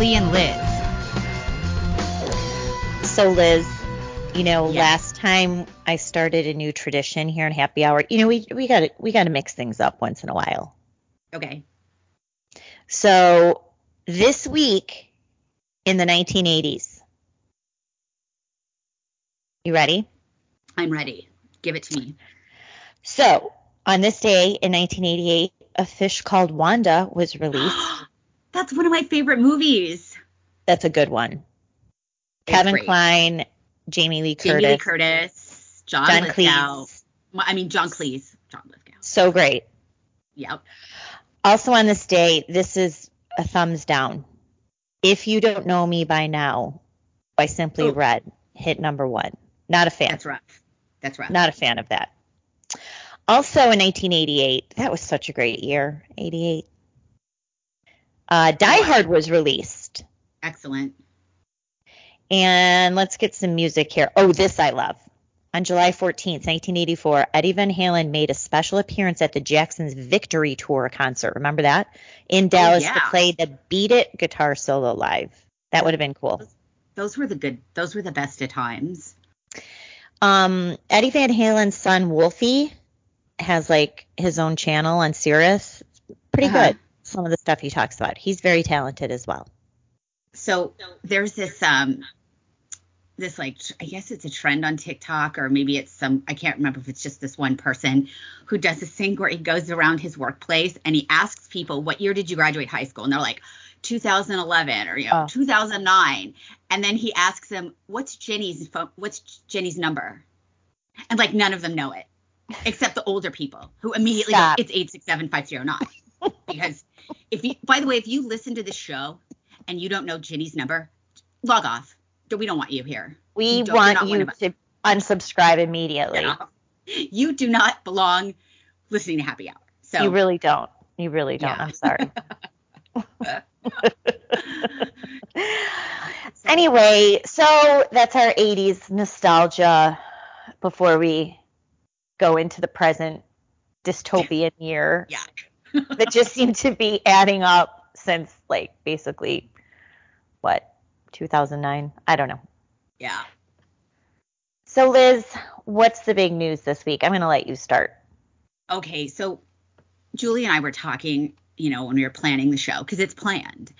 Julie and Liz. So, Liz, you know, last time I started a new tradition here in Happy Hour. You know, we we got to we got to mix things up once in a while. Okay. So, this week in the 1980s. You ready? I'm ready. Give it to me. So, on this day in 1988, a fish called Wanda was released. That's one of my favorite movies. That's a good one. It's Kevin great. Kline, Jamie Lee Curtis, Jamie Lee Curtis, John, John Lithgow. Cleese. I mean John Cleese. John Lithgow. So great. Yep. Also on this day, this is a thumbs down. If you don't know me by now, by Simply Oh. Red, hit number one. Not a fan. That's rough. That's rough. Not a fan of that. Also in 1988, that was such a great year. 88. Uh, Die Hard was released. Excellent. And let's get some music here. Oh, this I love. On July 14th, 1984, Eddie Van Halen made a special appearance at the Jacksons Victory Tour concert. Remember that? In Dallas to Oh, yeah. play the Beat It guitar solo live. That would have been cool. Those were the good. Those were the best of times. Um, Eddie Van Halen's son Wolfie has like his own channel on Sirius. Pretty Uh-huh. good. Some of the stuff he talks about. He's very talented as well. So there's this um this like I guess it's a trend on TikTok or maybe it's some I can't remember if it's just this one person who does this thing where he goes around his workplace and he asks people what year did you graduate high school and they're like 2011 or you know Oh. 2009 and then he asks them what's Jenny's phone what's Jenny's number and like none of them know it except the older people who immediately Stop. go it's 8675009 because if you by the way if you listen to this show and you don't know Jenny's number log off we don't want you here We You don't- want you us. to unsubscribe immediately. Off. you do not belong listening to happy hour so You really don't. You really don't. Yeah. I'm sorry. anyway, so that's our 80s nostalgia before we go into the present dystopian year yeah that just seem to be adding up since like basically what 2009 i don't know. Yeah. So liz what's the big news this week? I'm going to let you start. Okay so Julie and I were talking you know when we were planning the show because it's planned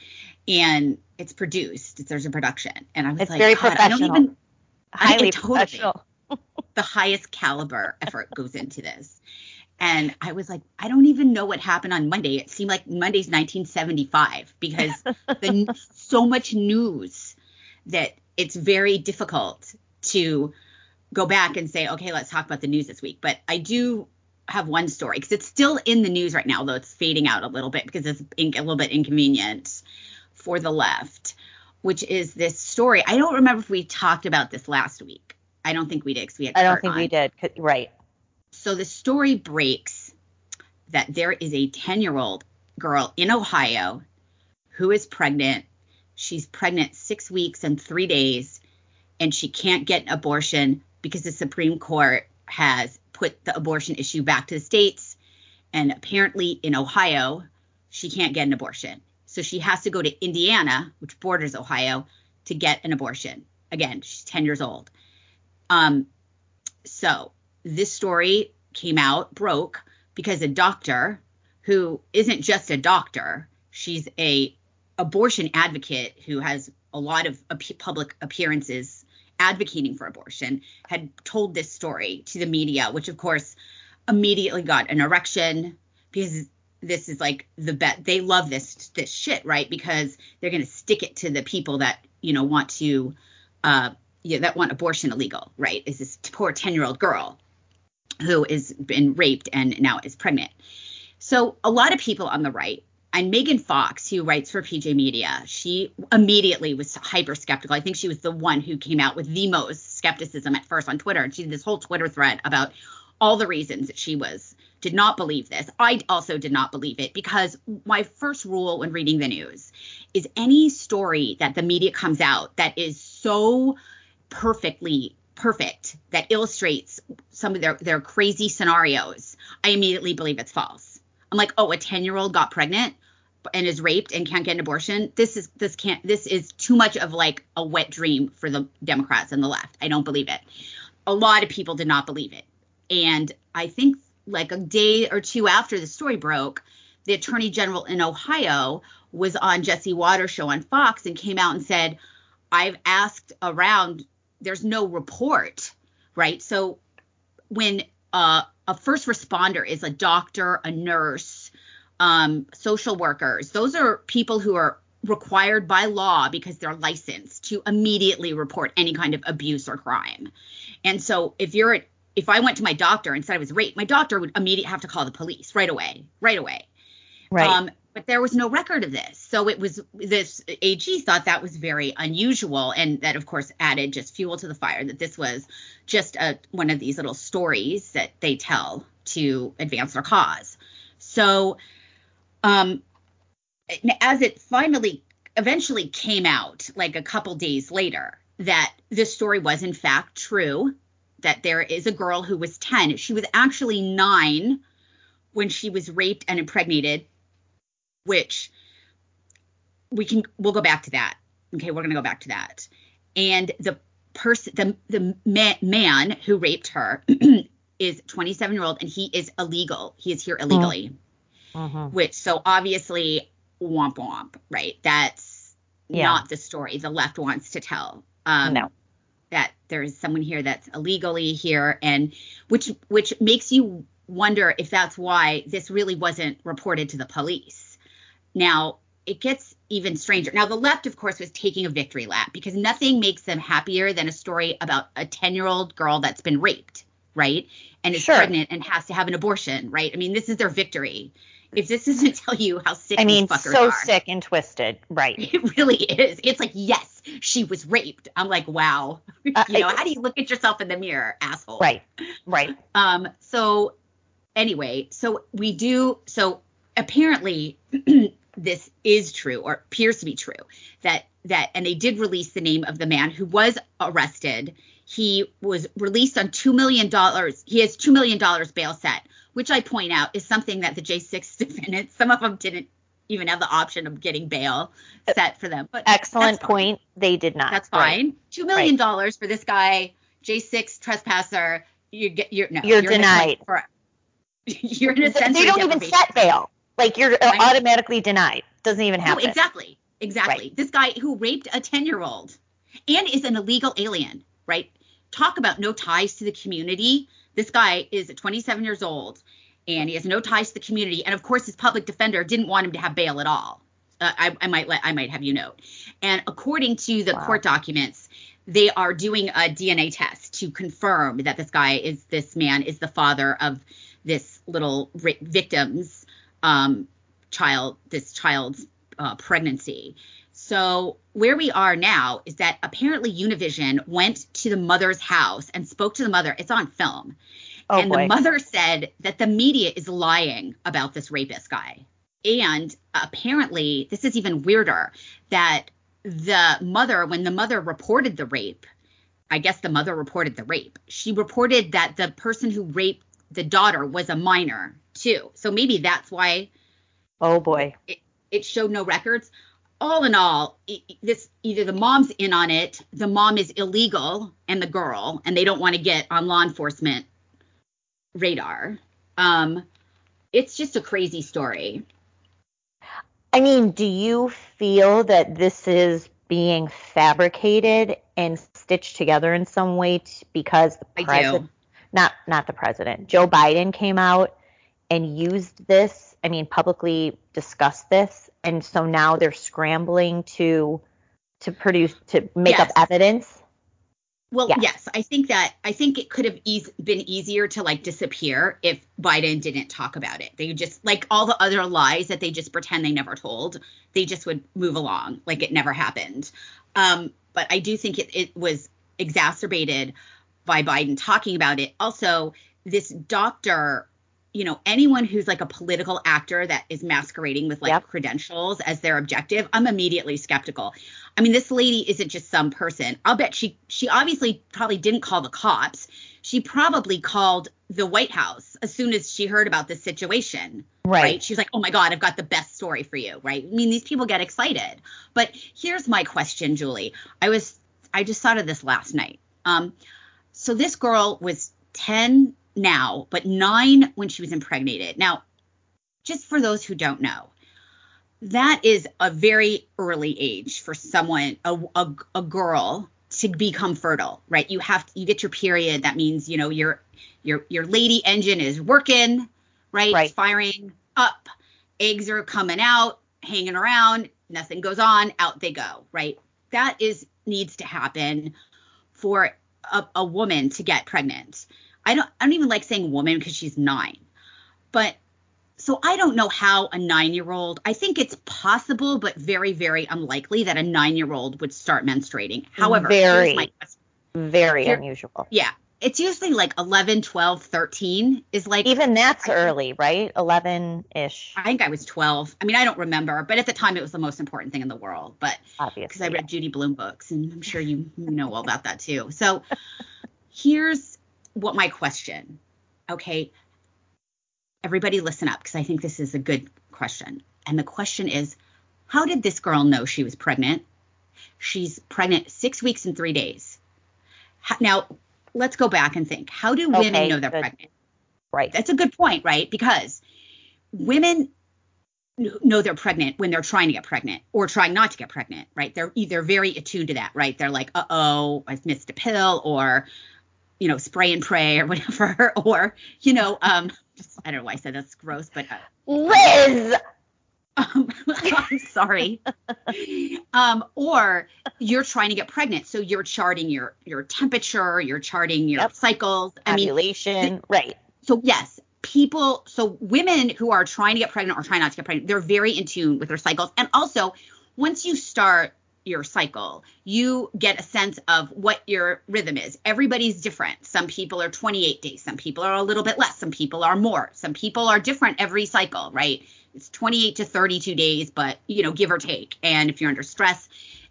and it's produced there's a production and I was It's like very God, I don't even I- highly totally. professional. The highest caliber effort goes into this. And I was like, I don't even know what happened on Monday. It seemed like Monday's 1975 because the so much news that it's very difficult to go back and say, okay, let's talk about the news this week. But I do have one story because it's still in the news right now, though it's fading out a little bit because it's in- a little bit inconvenient for the left, which is this story. I don't remember if we talked about this last week. I don't think we did we had i don't think on. we did. right So the story breaks that there is a 10 year old girl in Ohio who is pregnant. She's pregnant six weeks and three days, and she can't get an abortion because the Supreme Court has put the abortion issue back to the states. And apparently in Ohio, she can't get an abortion. So she has to go to Indiana, which borders Ohio, to get an abortion. Again, she's 10 years old. Um, so this story came out, broke, because a doctor who isn't just a doctor, she's a abortion advocate who has a lot of public appearances advocating for abortion, had told this story to the media, which of course immediately got an erection because this is like the bet they love this this shit, right? Because they're gonna stick it to the people that you know want to uh yeah, that want abortion illegal, right? Is this poor 10 year old girl who is been raped and now is pregnant. So a lot of people on the right and Megan Fox, who writes for PJ Media, she immediately was hyper skeptical. I think she was the one who came out with the most skepticism at first on Twitter. She did this whole Twitter thread about all the reasons that she was did not believe this. I also did not believe it because my first rule when reading the news is any story that the media comes out that is so perfectly perfect that illustrates some of their their crazy scenarios, I immediately believe it's false. I'm like, oh, a 10 year old got pregnant. and is raped and can't get an abortion, this is this can't this is too much of like a wet dream for the Democrats and the left. I don't believe it. A lot of people did not believe it. And I think like a day or two after the story broke, the attorney general in Ohio was on Jesse Watters show on Fox and came out and said, I've asked around, there's no report, right? So when uh, a first responder is a doctor, a nurse, um, social workers, those are people who are required by law because they're licensed to immediately report any kind of abuse or crime. And so if you're if I went to my doctor and said I was raped, my doctor would immediately have to call the police right away, right away. Right. Um, but there was no record of this. So it was this AG thought that was very unusual. And that, of course, added just fuel to the fire that this was just a, one of these little stories that they tell to advance their cause. So, um, as it finally eventually came out, like a couple days later, that this story was in fact true, that there is a girl who was 10. She was actually nine when she was raped and impregnated which we can we'll go back to that. Okay, we're going to go back to that. And the person the the ma- man who raped her is 27 year old and he is illegal. He is here illegally. Uh-huh. Which so obviously womp womp, right? That's yeah. not the story the left wants to tell. Um, no. That there's someone here that's illegally here, and which which makes you wonder if that's why this really wasn't reported to the police now, it gets even stranger. Now, the left, of course, was taking a victory lap because nothing makes them happier than a story about a 10 year old girl that's been raped, right? And is sure. pregnant and has to have an abortion, right? I mean, this is their victory. If this doesn't tell you how sick I mean, so are, sick and twisted, right? It really is. It's like, yes, she was raped. I'm like, wow. Uh, you know, I, how do you look at yourself in the mirror, asshole? Right, right. Um. So, anyway, so we do. So apparently this is true or appears to be true that that and they did release the name of the man who was arrested. He was released on $2 million he has $2 million bail set which i point out is something that the j6 defendants some of them didn't even have the option of getting bail set for them but excellent point. They did not. That's fine. Right. $2 million right. for this guy j6 trespasser you get you're no you're, you're denied. for, you're in a sense they don't even set bail like you're right. automatically denied. Doesn't even happen. No, exactly. Exactly. Right. This guy who raped a 10 year old and is an illegal alien, right? Talk about no ties to the community. This guy is 27 years old and he has no ties to the community. And of course, his public defender didn't want him to have bail at all. Uh, I, I, might let I might have you note. And according to the wow. court documents, they are doing a DNA test to confirm that this guy is this man is the father of this little victim's um, child, this child's uh, pregnancy. So where we are now is that apparently Univision went to the mother's house and spoke to the mother. It's on film. Oh, and boy. the mother said that the media is lying about this rapist guy. And apparently, this is even weirder that the mother, when the mother reported the rape, I guess the mother reported the rape. She reported that the person who raped the daughter was a minor too. So maybe that's why. Oh boy. It, it showed no records. All in all, this either the mom's in on it, the mom is illegal, and the girl, and they don't want to get on law enforcement radar. Um, it's just a crazy story. I mean, do you feel that this is being fabricated and stitched together in some way t- because the president, not not the president, Joe Biden came out and used this, I mean, publicly discussed this, and so now they're scrambling to to produce to make yes. up evidence. Well, yes. yes. I think that I think it could have e- been easier to like disappear if Biden didn't talk about it. They just like all the other lies that they just pretend they never told. They just would move along like it never happened. Um, but I do think it, it was exacerbated by Biden talking about it. Also, this doctor you know, anyone who's like a political actor that is masquerading with like yep. credentials as their objective, I'm immediately skeptical. I mean, this lady isn't just some person. I'll bet she she obviously probably didn't call the cops. She probably called the White House as soon as she heard about this situation. Right. She's like, oh my God, I've got the best story for you. Right. I mean, these people get excited. But here's my question, Julie. I was, I just thought of this last night. Um, so this girl was 10 now, but nine when she was impregnated. Now, just for those who don't know, that is a very early age for someone, a, a, a girl to become fertile, right? You have you get your period. That means you know your your your lady engine is working, right? Right. It's firing up. Eggs are coming out, hanging around. Nothing goes on. Out they go, right? That is needs to happen for a, a woman to get pregnant. I don't I don't even like saying woman because she's nine, but so I don't know how a nine year old, I think it's possible, but very, very unlikely that a nine year old would start menstruating. However, Very. question. Very unusual. Yeah. It's usually like 11, 12, 13 is like, Even that's I early, right? 11 ish, I think I was 12. I mean, I don't remember, but at the time it was the most important thing in the world. But obviously. because I read Judy Blume books, and I'm sure you you know all about that too. So here's what my question. Okay, everybody listen up because I think this is a good question. And the question is, how did this girl know she was pregnant? She's pregnant six weeks and three days. Now, let's go back and think. How do women Okay, know they're good. pregnant? Right. That's a good point, right? Because women know they're pregnant when they're trying to get pregnant or trying not to get pregnant, right? They're either very attuned to that, right? They're like, uh oh, I've missed a pill or, you know, spray and pray or whatever. Or, you know, um, I don't know why I said that's gross, but uh, Liz! Um, I'm sorry. Um, or you're trying to get pregnant, so you're charting your your temperature, you're charting your Yep. cycles. I mean, Ovulation. right. so yes, people, so women who are trying to get pregnant or trying not to get pregnant, they're very in tune with their cycles. And also, once you start your cycle, you get a sense of what your rhythm is. Everybody's different. Some people are 28 days, some people are a little bit less, some people are more. Some people are different every cycle, right? It's 28 to 32 days, but you know, give or take. And if you're under stress,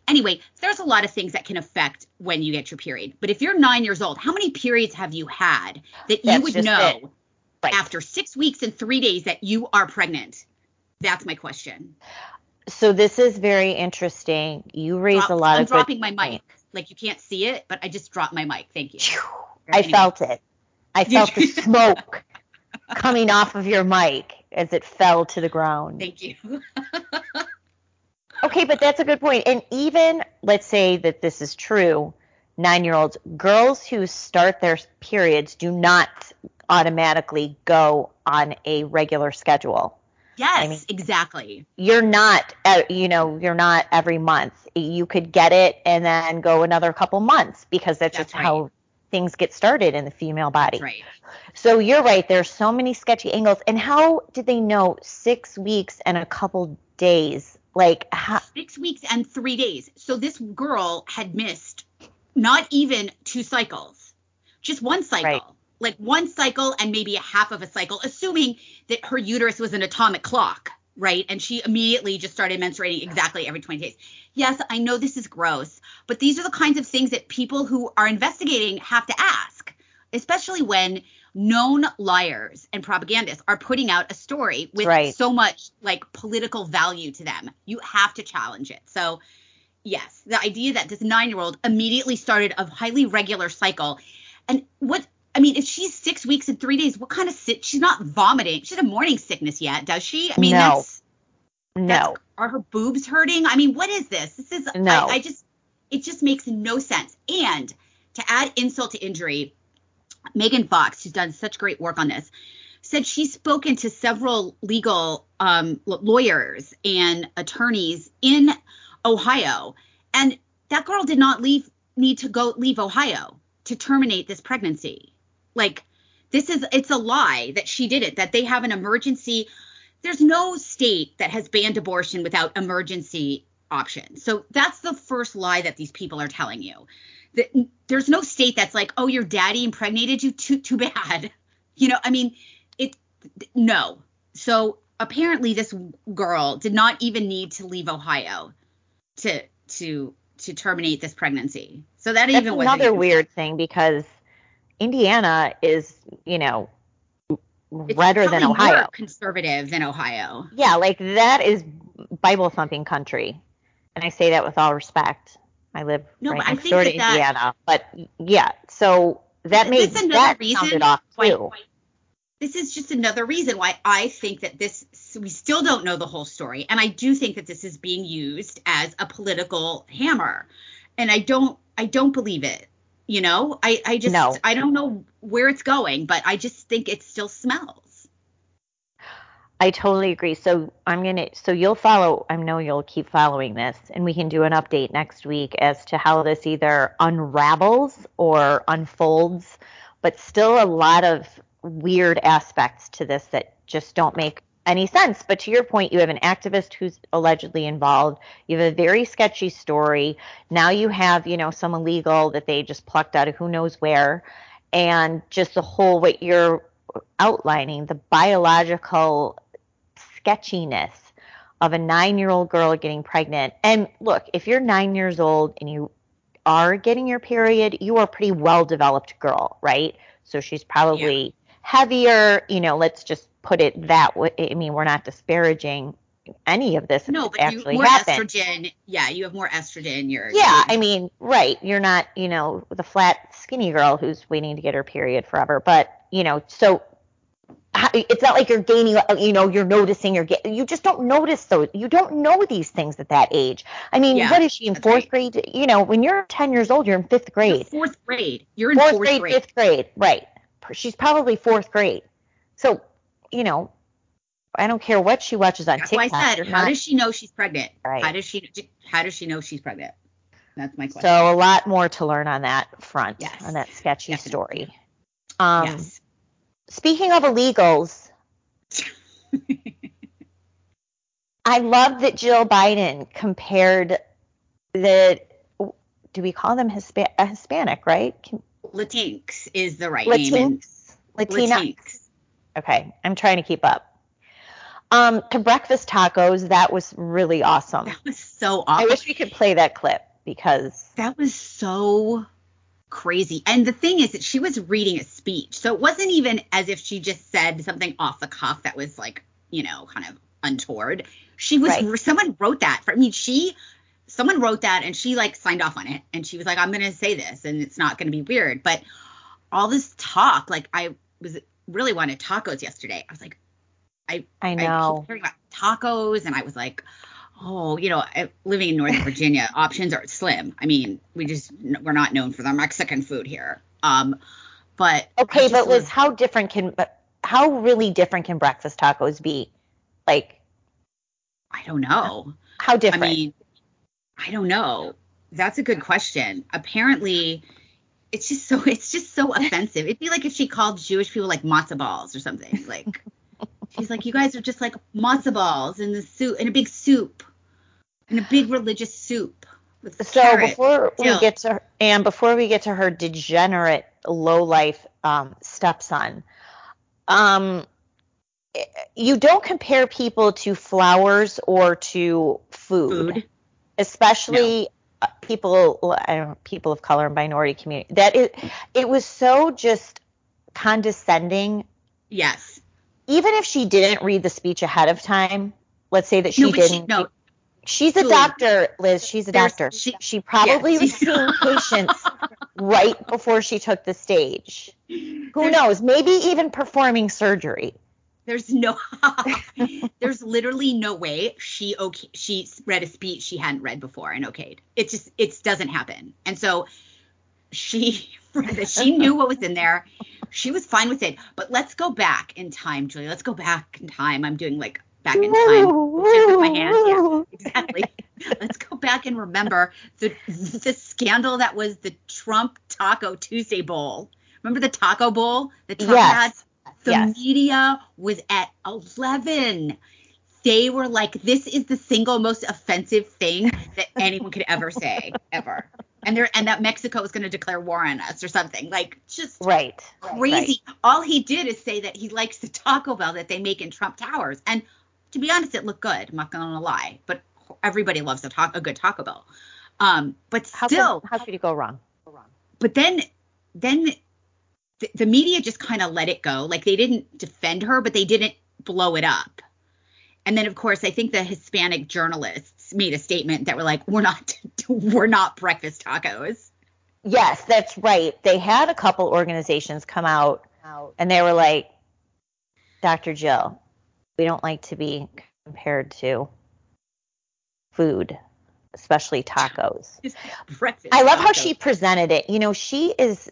anyway, there's a lot of things that can affect when you get your period. But if you're nine years old, how many periods have you had that you would know. Right. after six weeks and three days that you are pregnant? That's my question. So this is very interesting. You raise Drop- a lot I'm of good dropping my mic. Like you can't see it, but I just dropped my mic. Thank you. I Anyway. felt it. I felt the smoke coming off of your mic as it fell to the ground. Thank you. Okay, but that's a good point. And even let's say that this is true, nine year olds, girls who start their periods do not automatically go on a regular schedule. yes, mean- exactly. You're not, uh, you know, you're not every month. You could get it and then go another couple months because that's, That's just right. how things get started in the female body. Right. So you're right. There's so many sketchy angles. And how did they know six weeks and a couple days? Like, how, Six weeks and three days. So this girl had missed not even two cycles, just one cycle. Right. Like one cycle and maybe a half of a cycle, assuming that her uterus was an atomic clock, right? And she immediately just started menstruating exactly every 20 days. Yes, I know this is gross, but these are the kinds of things that people who are investigating have to ask, especially when known liars and propagandists are putting out a story with Right. so much like political value to them. You have to challenge it. So, yes, the idea that this nine year old immediately started a highly regular cycle. And what, I mean, if she's six weeks and three days, what kind of sit? She's not vomiting. She doesn't morning sickness yet, does she? I mean, No. that's, no. that's, are her boobs hurting? I mean, what is this? This is, No. I, I just, it just makes no sense. And to add insult to injury, Megan Fox, who's done such great work on this, said she's spoken to several legal um, lawyers and attorneys in Ohio, and that girl did not leave need to go leave Ohio to terminate this pregnancy. Like this is it's a lie that she did it. That they have an emergency. There's no state that has banned abortion without emergency options. So that's the first lie that these people are telling you. That there's no state that's like, oh, your daddy impregnated you. Too too bad. You know, I mean, it no. So apparently this girl did not even need to leave Ohio to to to terminate this pregnancy. So that That's even was another weird thing because Indiana is, you know, It's redder than probably more Ohio. conservative than Ohio. Yeah, like that is Bible thumping country. And I say that with all respect. I live No, right next door to that that- Indiana. But yeah, so that made that reason sounded off why- too. this is just another reason why I think that this we still don't know the whole story and I do think that this is being used as a political hammer and I don't I don't believe it you know I I just No. I don't know where it's going but I just think it still smells I totally agree. So I'm gonna so you'll follow I know you'll keep following this and we can do an update next week as to how this either unravels or unfolds, but still a lot of weird aspects to this that just don't make any sense. But to your point, you have an activist who's allegedly involved. You have a very sketchy story. Now you have, you know, some illegal that they just plucked out of who knows where. And just the whole what you're outlining, the biological sketchiness of a nine year old girl getting pregnant. And look, if you're nine years old and you are getting your period, you are a pretty well developed girl, right? So she's probably heavier, you know, let's just put it that way. I mean, we're not disparaging any of this no but you actually more happened. estrogen yeah you have more estrogen in your Yeah, I mean, right. You're not, you know, the flat, skinny girl who's waiting to get her period forever. But, you know, so it's not like you're gaining, you know, you're noticing you're getting, you just don't notice those. You don't know these things at that age. I mean, Yeah, what is she in fourth right. grade? You know, when you're 10 years old, you're in fifth grade. fourth grade you're in Fourth, fourth, grade, grade, fifth grade. Right. She's probably fourth grade. So, you know, I don't care what she watches on that's TikTok. I said how does she know she's pregnant Right. how does she how does she know she's pregnant that's my question So a lot more to learn on that front, Yes, on that sketchy definitely. story. Um, yes Speaking of illegals, I love that Jill Biden compared the. Do we call them Hispa- Hispanic, right? Can- Latinx is the right name and Latinx, Latinx. Okay, I'm trying to keep up. Um, to breakfast tacos, that was really awesome. That was so awesome. I wish we could play that clip because That was so crazy. And the thing is that she was reading a speech. So it wasn't even as if she just said something off the cuff that was like, you know, kind of untoward. She was Right. someone wrote that. For, I mean, she someone wrote that and she like signed off on it and she was like, I'm gonna say this and it's not gonna be weird. But all this talk, like I was really wanted tacos yesterday. I was like, I I know. keep hearing about tacos, and I was like, oh, you know, living in Northern Virginia, options are slim. I mean, we just we're not known for the Mexican food here. Um, but Okay, but Liz, was- how different can but how really different can breakfast tacos be? Like I don't know. how different? I mean, I don't know. That's a good question. Apparently, it's just so it's just so offensive. It'd be like if she called Jewish people like matzo balls or something. Like she's like, you guys are just like matzo balls in the soup in a big soup, in a big religious soup so carrot. before we get to her, and before we get to her degenerate low life um, stepson, um, you don't compare people to flowers or to food, food. especially Uh, people I don't know, people of color and minority community. That it it was so just condescending. Yes. Even if she didn't read the speech ahead of time, let's say that she no, didn't. she, no, She's a doctor, Liz. She's a there's- doctor. she- She probably yes. was seeing patients right before she took the stage. Who knows? Maybe even performing surgery. There's no, there's literally no way she okay she read a speech she hadn't read before and okayed. It just it doesn't happen. And so she she knew what was in there. She was fine with it. But let's go back in time, Julia. Let's go back in time. I'm doing like back in time. with my hands, yeah. Exactly. Let's go back and remember the the scandal that was the Trump Taco Tuesday Bowl. Remember the Taco Bowl that Trump Yes. The Yes. media was at 11. They were like, this is the single most offensive thing that anyone could ever say, ever. And there, and that Mexico is going to declare war on us or something. Like, just Right. crazy. All he did is say that he likes the Taco Bell that they make in Trump Towers. And to be honest, it looked good. I'm not going to lie. But everybody loves a, ta- a good Taco Bell. Um, but How still, could, how could you go wrong? but then then the, the media just kind of let it go. Like they didn't defend her, but they didn't blow it up. And then of course, I think the Hispanic journalists made a statement that were like, "We're not, we're not breakfast tacos." Yes, that's right. They had a couple organizations come out and they were like, Dr. Jill, we don't like to be compared to food, especially tacos. breakfast I love how she presented it. You know, she is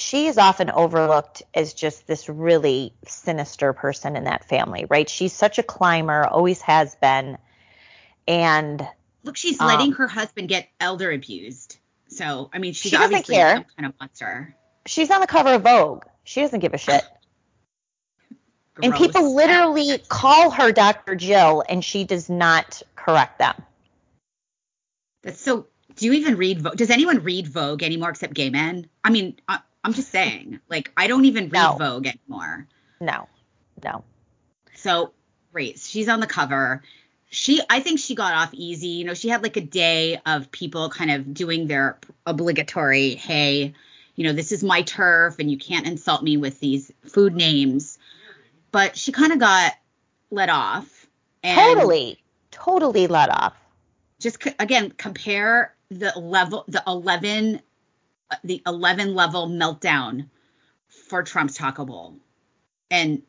she is often overlooked as just this really sinister person in that family, right? She's such a climber, always has been. And Look, she's Um, letting her husband get elder abused. So, I mean, she's She doesn't obviously care. some kind of monster. she's on the cover of Vogue. She doesn't give a shit. And people literally call her Dr. Jill and she does not correct them. That's so. Do you even read Vogue? Does anyone read Vogue anymore except gay men? I mean, I, I'm just saying. Like, I don't even read No. Vogue anymore. No. No. So great. She's on the cover. She, I think she got off easy. You know, she had like a day of people kind of doing their obligatory, hey, you know, this is my turf and you can't insult me with these food names. But she kind of got let off. And Totally. Totally let off. Just again, compare the level, the 11, uh, the 11 level meltdown for Trump's Taco Bowl. And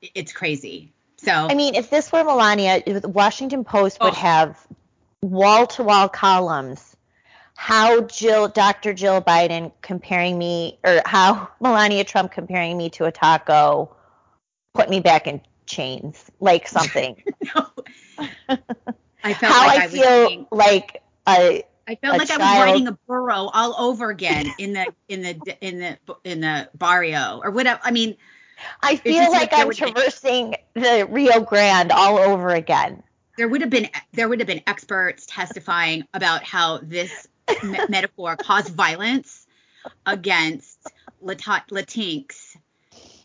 it's crazy. So, I mean, if this were Melania, the Washington Post would Oh. have wall to wall columns. How Jill, Dr. Jill Biden comparing me, or how Melania Trump comparing me to a taco, put me back in chains, like something. I felt how like I, I, was feel being- like a I felt like I was child- riding a burro all over again in the in the in the in the barrio or whatever. I mean, I feel like I'm traversing the Rio Grande all over again. there would have been there would have been experts testifying about how this me- metaphor caused violence against Lat- Latinx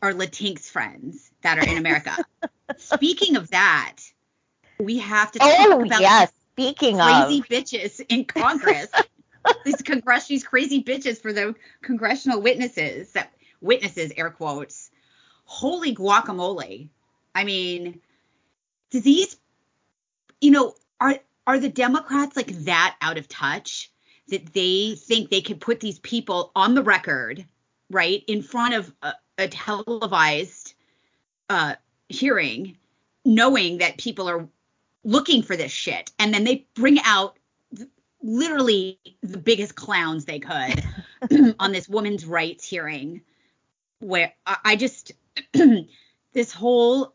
or Latinx friends that are in America. Speaking of that, we have to talk Oh about yes, speaking crazy of, bitches in Congress. these congress these crazy bitches for the congressional witnesses that witnesses air quotes. Holy guacamole. I mean, do these you know, are are the Democrats like that out of touch that they think they can put these people on the record, right, in front of a, a televised uh hearing, knowing that people are looking for this shit. And then they bring out literally the biggest clowns they could on this woman's rights hearing where I, I just this whole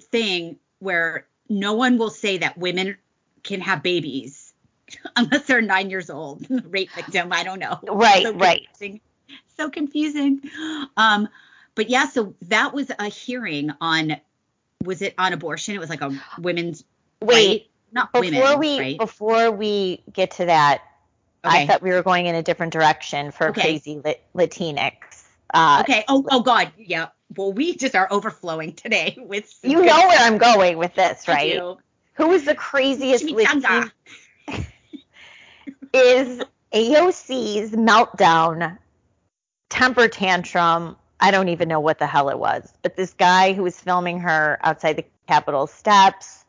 thing where no one will say that women can have babies unless they're nine years old rape victim i don't know. Right, so right. so confusing. Um but yeah so that was a hearing on was it on abortion? It was like a women's wait, right? not before women, we right? before we get to that, I thought we were going in a different direction for Okay. crazy lit- Latinx. Uh, okay. Oh, oh God. Yeah. Well, we just are overflowing today with. You know where I'm going with this, right? Who is the craziest. Latin? Is AOC's meltdown, temper tantrum. I don't even know what the hell it was, but this guy who was filming her outside the Capitol steps.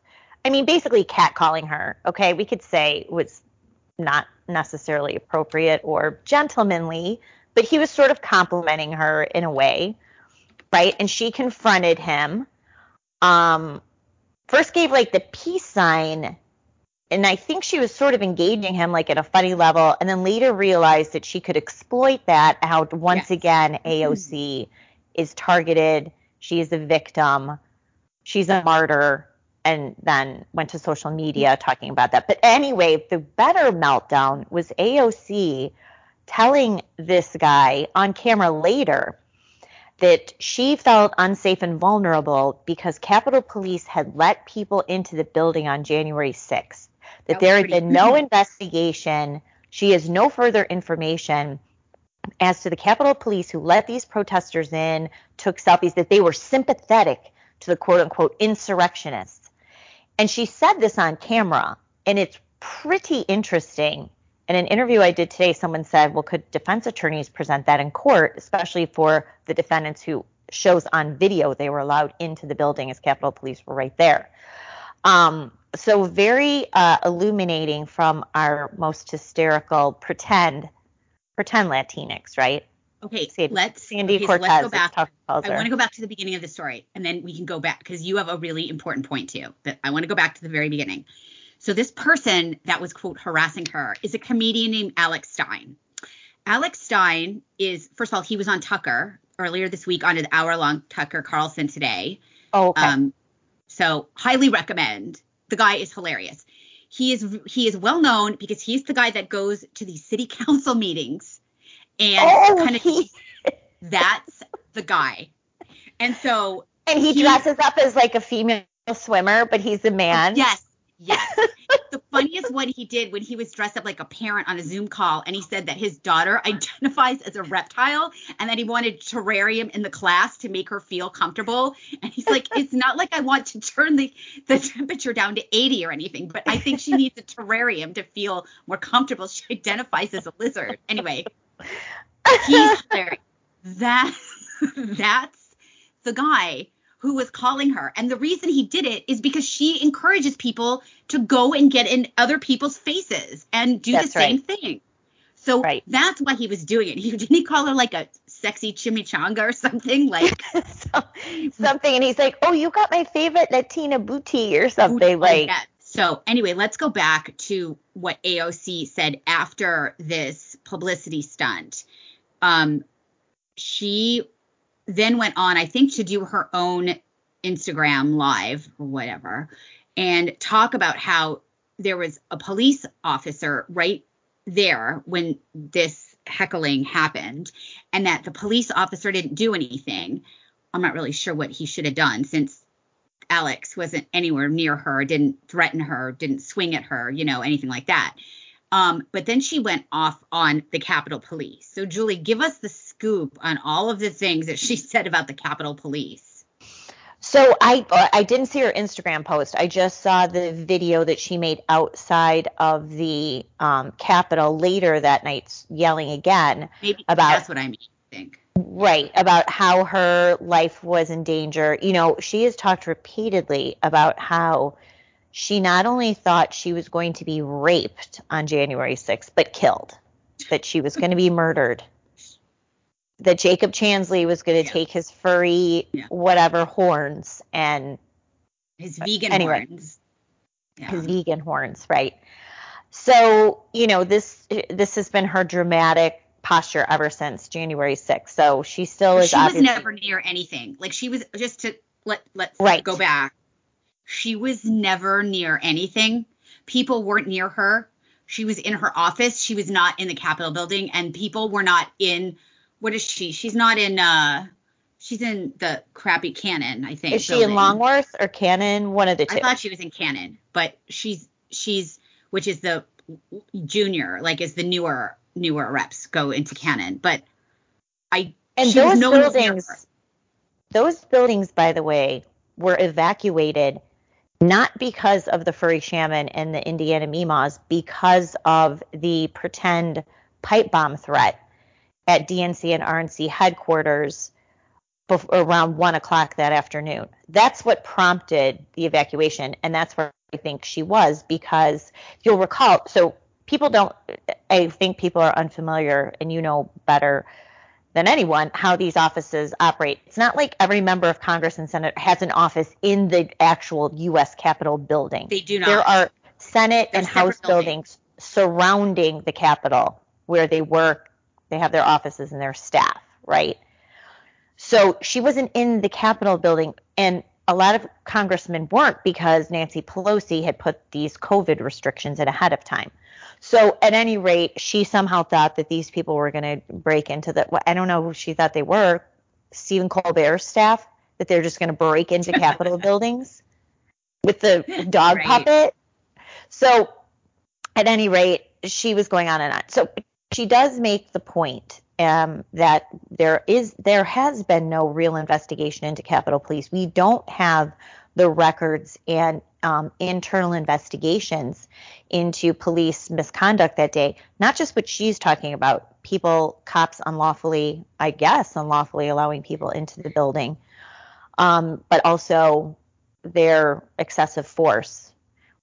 I mean, basically catcalling her. Okay, we could say was not necessarily appropriate or gentlemanly, but he was sort of complimenting her in a way, right? And she confronted him. Um, first gave like the peace sign, and I think she was sort of engaging him like at a funny level, and then later realized that she could exploit that. How once Yes. again AOC is targeted. She is a victim. She's a martyr. And then went to social media talking about that. But anyway, the better meltdown was AOC telling this guy on camera later that she felt unsafe and vulnerable because Capitol Police had let people into the building on January 6th. That That there had been no investigation. She has no further information as to the Capitol Police who let these protesters in, took selfies, that they were sympathetic to the quote unquote insurrectionists. And she said this on camera, and it's pretty interesting in an interview I did today, someone said, well, could defense attorneys present that in court, especially for the defendants who shows on video they were allowed into the building as Capitol Police were right there. Um, so very uh, illuminating from our most hysterical pretend pretend Latinx, right? Okay, Sandy, let's Sandy okay, so Cortez. let's go back. I want to go back to the beginning of the story, and then we can go back because you have a really important point too. That I want to go back to the very beginning. So this person that was quote harassing her is a comedian named Alex Stein. Alex Stein is first of all he was on Tucker earlier this week on an hour long Tucker Carlson today. Oh, okay. Um, so highly recommend. The guy is hilarious. He is he is well known because he's the guy that goes to these city council meetings and Oh, kind of he- that's the guy. And so and he, he- dresses up as like a female swimmer, but he's a man. yes, yes. the funniest one he did when he was dressed up like a parent on a Zoom call and he said that his daughter identifies as a reptile and that he wanted terrarium in the class to make her feel comfortable. And he's like, it's not like I want to turn the, the temperature down to 80 or anything, but I think she needs a terrarium to feel more comfortable. She identifies as a lizard. Anyway, he's hilarious. That that's the guy who was calling her. And the reason he did it is because she encourages people to go and get in other people's faces and do That's the same right. thing. So Right. that's why he was doing it. He didn't he call her like a sexy chimichanga or something like So- something, and he's like, "Oh, you got my favorite Latina booty or something." Like, that. So anyway, let's go back to what AOC said after this publicity stunt. Um, she then went on, I think, to do her own Instagram live or whatever, and talk about how there was a police officer right there when this heckling happened, and that the police officer didn't do anything. I'm not really sure what he should have done since Alex wasn't anywhere near her, didn't threaten her, didn't swing at her, you know, anything like that. Um, but then she went off on the Capitol Police. So, Julie, give us the scoop on all of the things that she said about the Capitol Police. So I I didn't see her Instagram post. I just saw the video that she made outside of the um, Capitol later that night, yelling again. Maybe About- that's what I mean. I think. Right, about how her life was in danger. You know, she has talked repeatedly about how she not only thought she was going to be raped on January 6th, but killed, that she was going to be mm-hmm. murdered, that Jacob Chansley was going to Yeah. take his furry, Yeah. whatever, horns and His uh, vegan anyway. horns. Yeah. his vegan horns, right? So, you know, this this has been her dramatic posture ever since January 6th. So she still is she was never near anything. Like she was just to let let's Right. go back. She was never near anything. People weren't near her. She was in her office. She was not in the Capitol building, and people were not in. What is she? She's not in. uh She's in the crappy Cannon, I think. Is she in. Longworth or Cannon? One of the two. I thought she was in Cannon, but she's she's which is the junior, like is the newer newer reps go into Cannon. But I and she those near buildings, those buildings, by the way, were evacuated not because of the furry shaman and the Indiana Mimas, because of the pretend pipe bomb threat at DNC and RNC headquarters around one o'clock that afternoon. That's what prompted the evacuation, and that's where I think she was because you'll recall. So people don't. I think people are unfamiliar, and you know better than anyone how these offices operate. It's not like every member of Congress and Senate has an office in the actual U.S. Capitol building. They do not. There are Senate They're and House buildings. buildings surrounding the Capitol where they work, they have their offices and their staff, right? So she wasn't in the Capitol building, and a lot of congressmen weren't because Nancy Pelosi had put these COVID restrictions in ahead of time. So at any rate, she somehow thought that these people were going to break into the. I don't know who she thought they were. Stephen Colbert's staff that they're just going to break into Capitol buildings with the dog Right. puppet. So at any rate, she was going on and on. So she does make the point, um, that there is there has been no real investigation into Capitol Police. We don't have the records and um, internal investigations into police misconduct that day. Not just what she's talking about, people, cops unlawfully, I guess, unlawfully allowing people into the building, um, but also their excessive force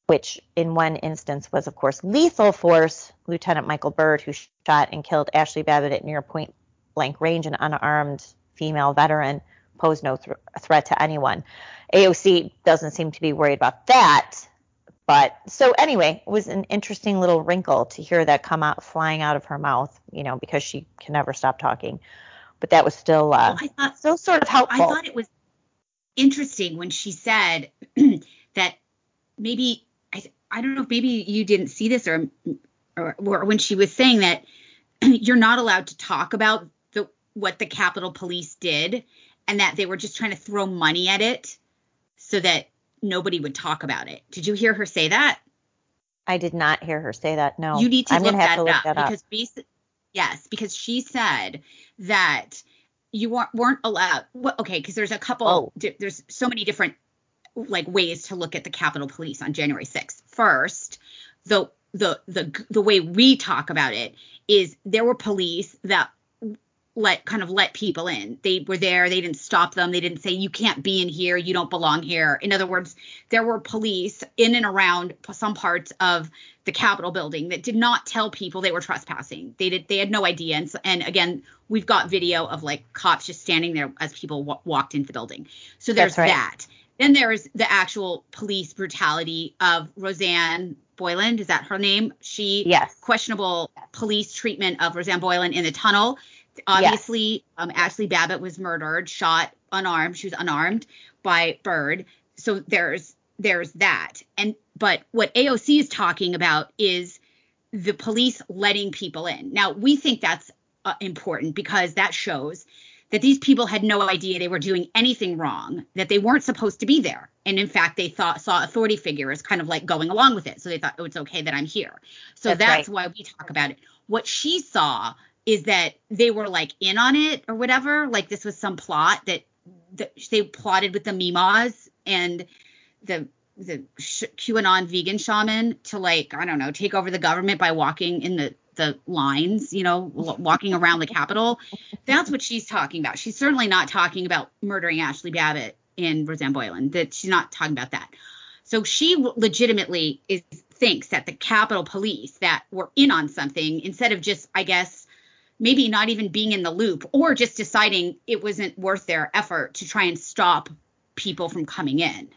which in one instance was, of course, lethal force. Lieutenant Michael Byrd, who shot and killed Ashley Babbitt at near point blank range, an unarmed female veteran, posed no th- threat to anyone. AOC doesn't seem to be worried about that. But so anyway, it was an interesting little wrinkle to hear that come out flying out of her mouth, you know, because she can never stop talking. But that was still uh, well, I thought, still sort of helpful. I thought it was interesting when she said that maybe I don't know if maybe you didn't see this or, or, or when she was saying that you're not allowed to talk about the what the Capitol Police did and that they were just trying to throw money at it so that nobody would talk about it. Did you hear her say that? I did not hear her say that. No. You need to I'm look, that, to look up that up because basi- yes, because she said that you weren't, weren't allowed. Well, okay, because there's a couple. Oh. Di- there's so many different like ways to look at the Capitol Police on January 6th. First, the the the the way we talk about it is there were police that let kind of let people in. They were there, they didn't stop them, they didn't say you can't be in here, you don't belong here. In other words, there were police in and around some parts of the Capitol building that did not tell people they were trespassing. They did they had no idea and, and again, we've got video of like cops just standing there as people w- walked into the building. So there's right. that. Then there's the actual police brutality of Rosanne Boyland. Is that her name? She yes. questionable police treatment of Rosanne Boyland in the tunnel. Obviously, yes. um, Ashley Babbitt was murdered, shot unarmed. She was unarmed by Byrd. So there's there's that. And but what AOC is talking about is the police letting people in. Now we think that's uh, important because that shows that these people had no idea they were doing anything wrong, that they weren't supposed to be there. And in fact, they thought saw authority figures kind of like going along with it. So they thought, oh, it's okay that I'm here. So that's, that's right. why we talk about it. What she saw is that they were like in on it or whatever. Like this was some plot that, that they plotted with the Mimas and the the QAnon vegan shaman to like I don't know take over the government by walking in the the lines, you know, walking around the Capitol. That's what she's talking about. She's certainly not talking about murdering Ashley Babbitt and Rosanne Boyland. That she's not talking about that. So she legitimately is thinks that the Capitol Police that were in on something instead of just, I guess, maybe not even being in the loop or just deciding it wasn't worth their effort to try and stop people from coming in.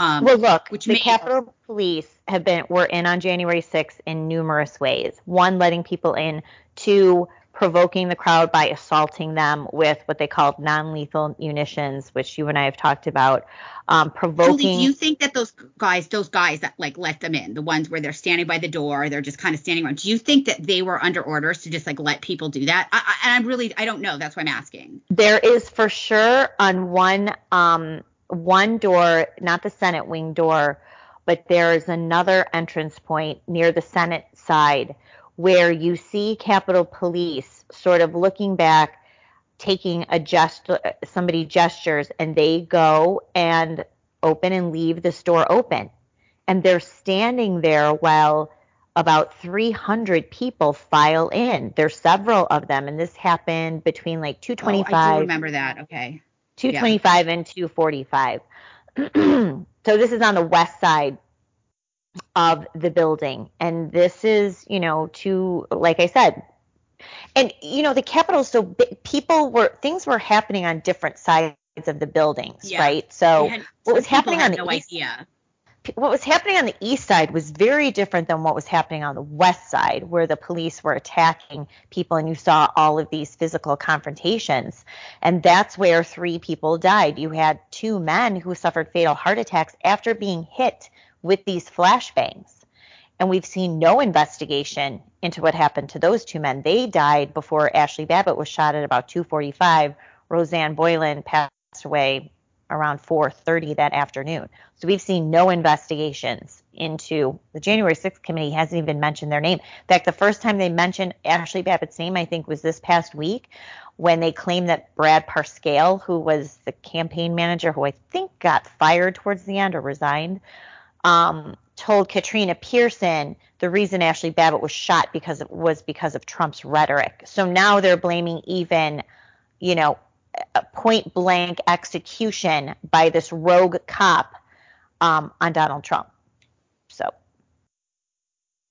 Um, well, look, which the may- Capitol Police have been were in on January 6th in numerous ways. One, letting people in. Two, provoking the crowd by assaulting them with what they called non-lethal munitions, which you and I have talked about. Um, provoking. Do you think that those guys, those guys that like let them in, the ones where they're standing by the door, they're just kind of standing around. Do you think that they were under orders to just like let people do that? I, I, and I'm really, I don't know. That's why I'm asking. There is for sure on one, um, one door, not the Senate wing door, but there is another entrance point near the Senate side where you see Capitol Police sort of looking back, taking a gest, somebody gestures, and they go and open and leave the store open. And they're standing there while about 300 people file in. There's several of them, and this happened between like 225. Oh, I do remember that. Okay. 225 yeah. and 245. so this is on the west side of the building. And this is, you know, to, like I said, and, you know, the Capitol, so people were, things were happening on different sides of the buildings, yeah. right? So had, what was happening on the no east, idea what was happening on the east side was very different than what was happening on the west side, where the police were attacking people and you saw all of these physical confrontations. And that's where three people died. You had two men who suffered fatal heart attacks after being hit with these flashbangs. And we've seen no investigation into what happened to those two men. They died before Ashley Babbitt was shot at about 245. Rosanne Boyland passed away around 4:30 that afternoon. So we've seen no investigations into the January 6th committee hasn't even mentioned their name. In fact, the first time they mentioned Ashley Babbitt's name, I think, was this past week when they claimed that Brad Parscale, who was the campaign manager, who I think got fired towards the end or resigned, um, told Katrina Pierson the reason Ashley Babbitt was shot because it was because of Trump's rhetoric. So now they're blaming even, you know, a point blank execution by this rogue cop um, on Donald Trump. So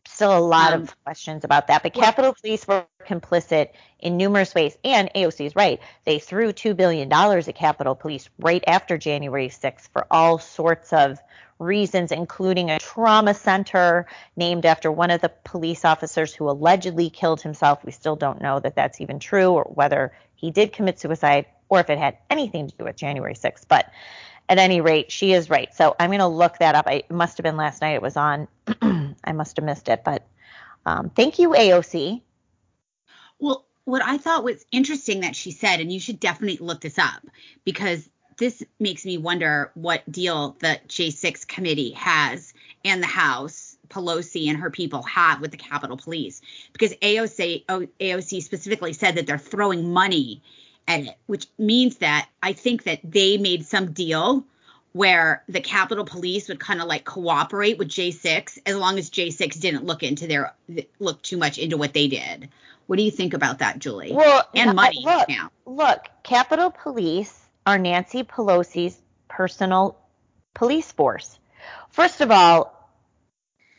still a lot um, of questions about that. But Capitol Police were complicit in numerous ways. And AOC is right. They threw $2 billion at Capitol Police right after January 6th for all sorts of reasons, including a trauma center named after one of the police officers who allegedly killed himself. We still don't know that that's even true or whether he did commit suicide or if it had anything to do with January 6th. But at any rate, she is right. So I'm going to look that up. It must have been last night. It was on. I must have missed it. But um, thank you, AOC. Well, what I thought was interesting that she said, and you should definitely look this up because this makes me wonder what deal the J6 committee has and the House, Pelosi and her people have with the Capitol Police. Because AOC, oh, AOC specifically said that they're throwing money at it, which means that I think that they made some deal where the Capitol Police would kind of like cooperate with J6 as long as J6 didn't look into their look too much into what they did. What do you think about that, Julie? Well, and money look, now. Look, Capitol Police are Nancy Pelosi's personal police force. First of all,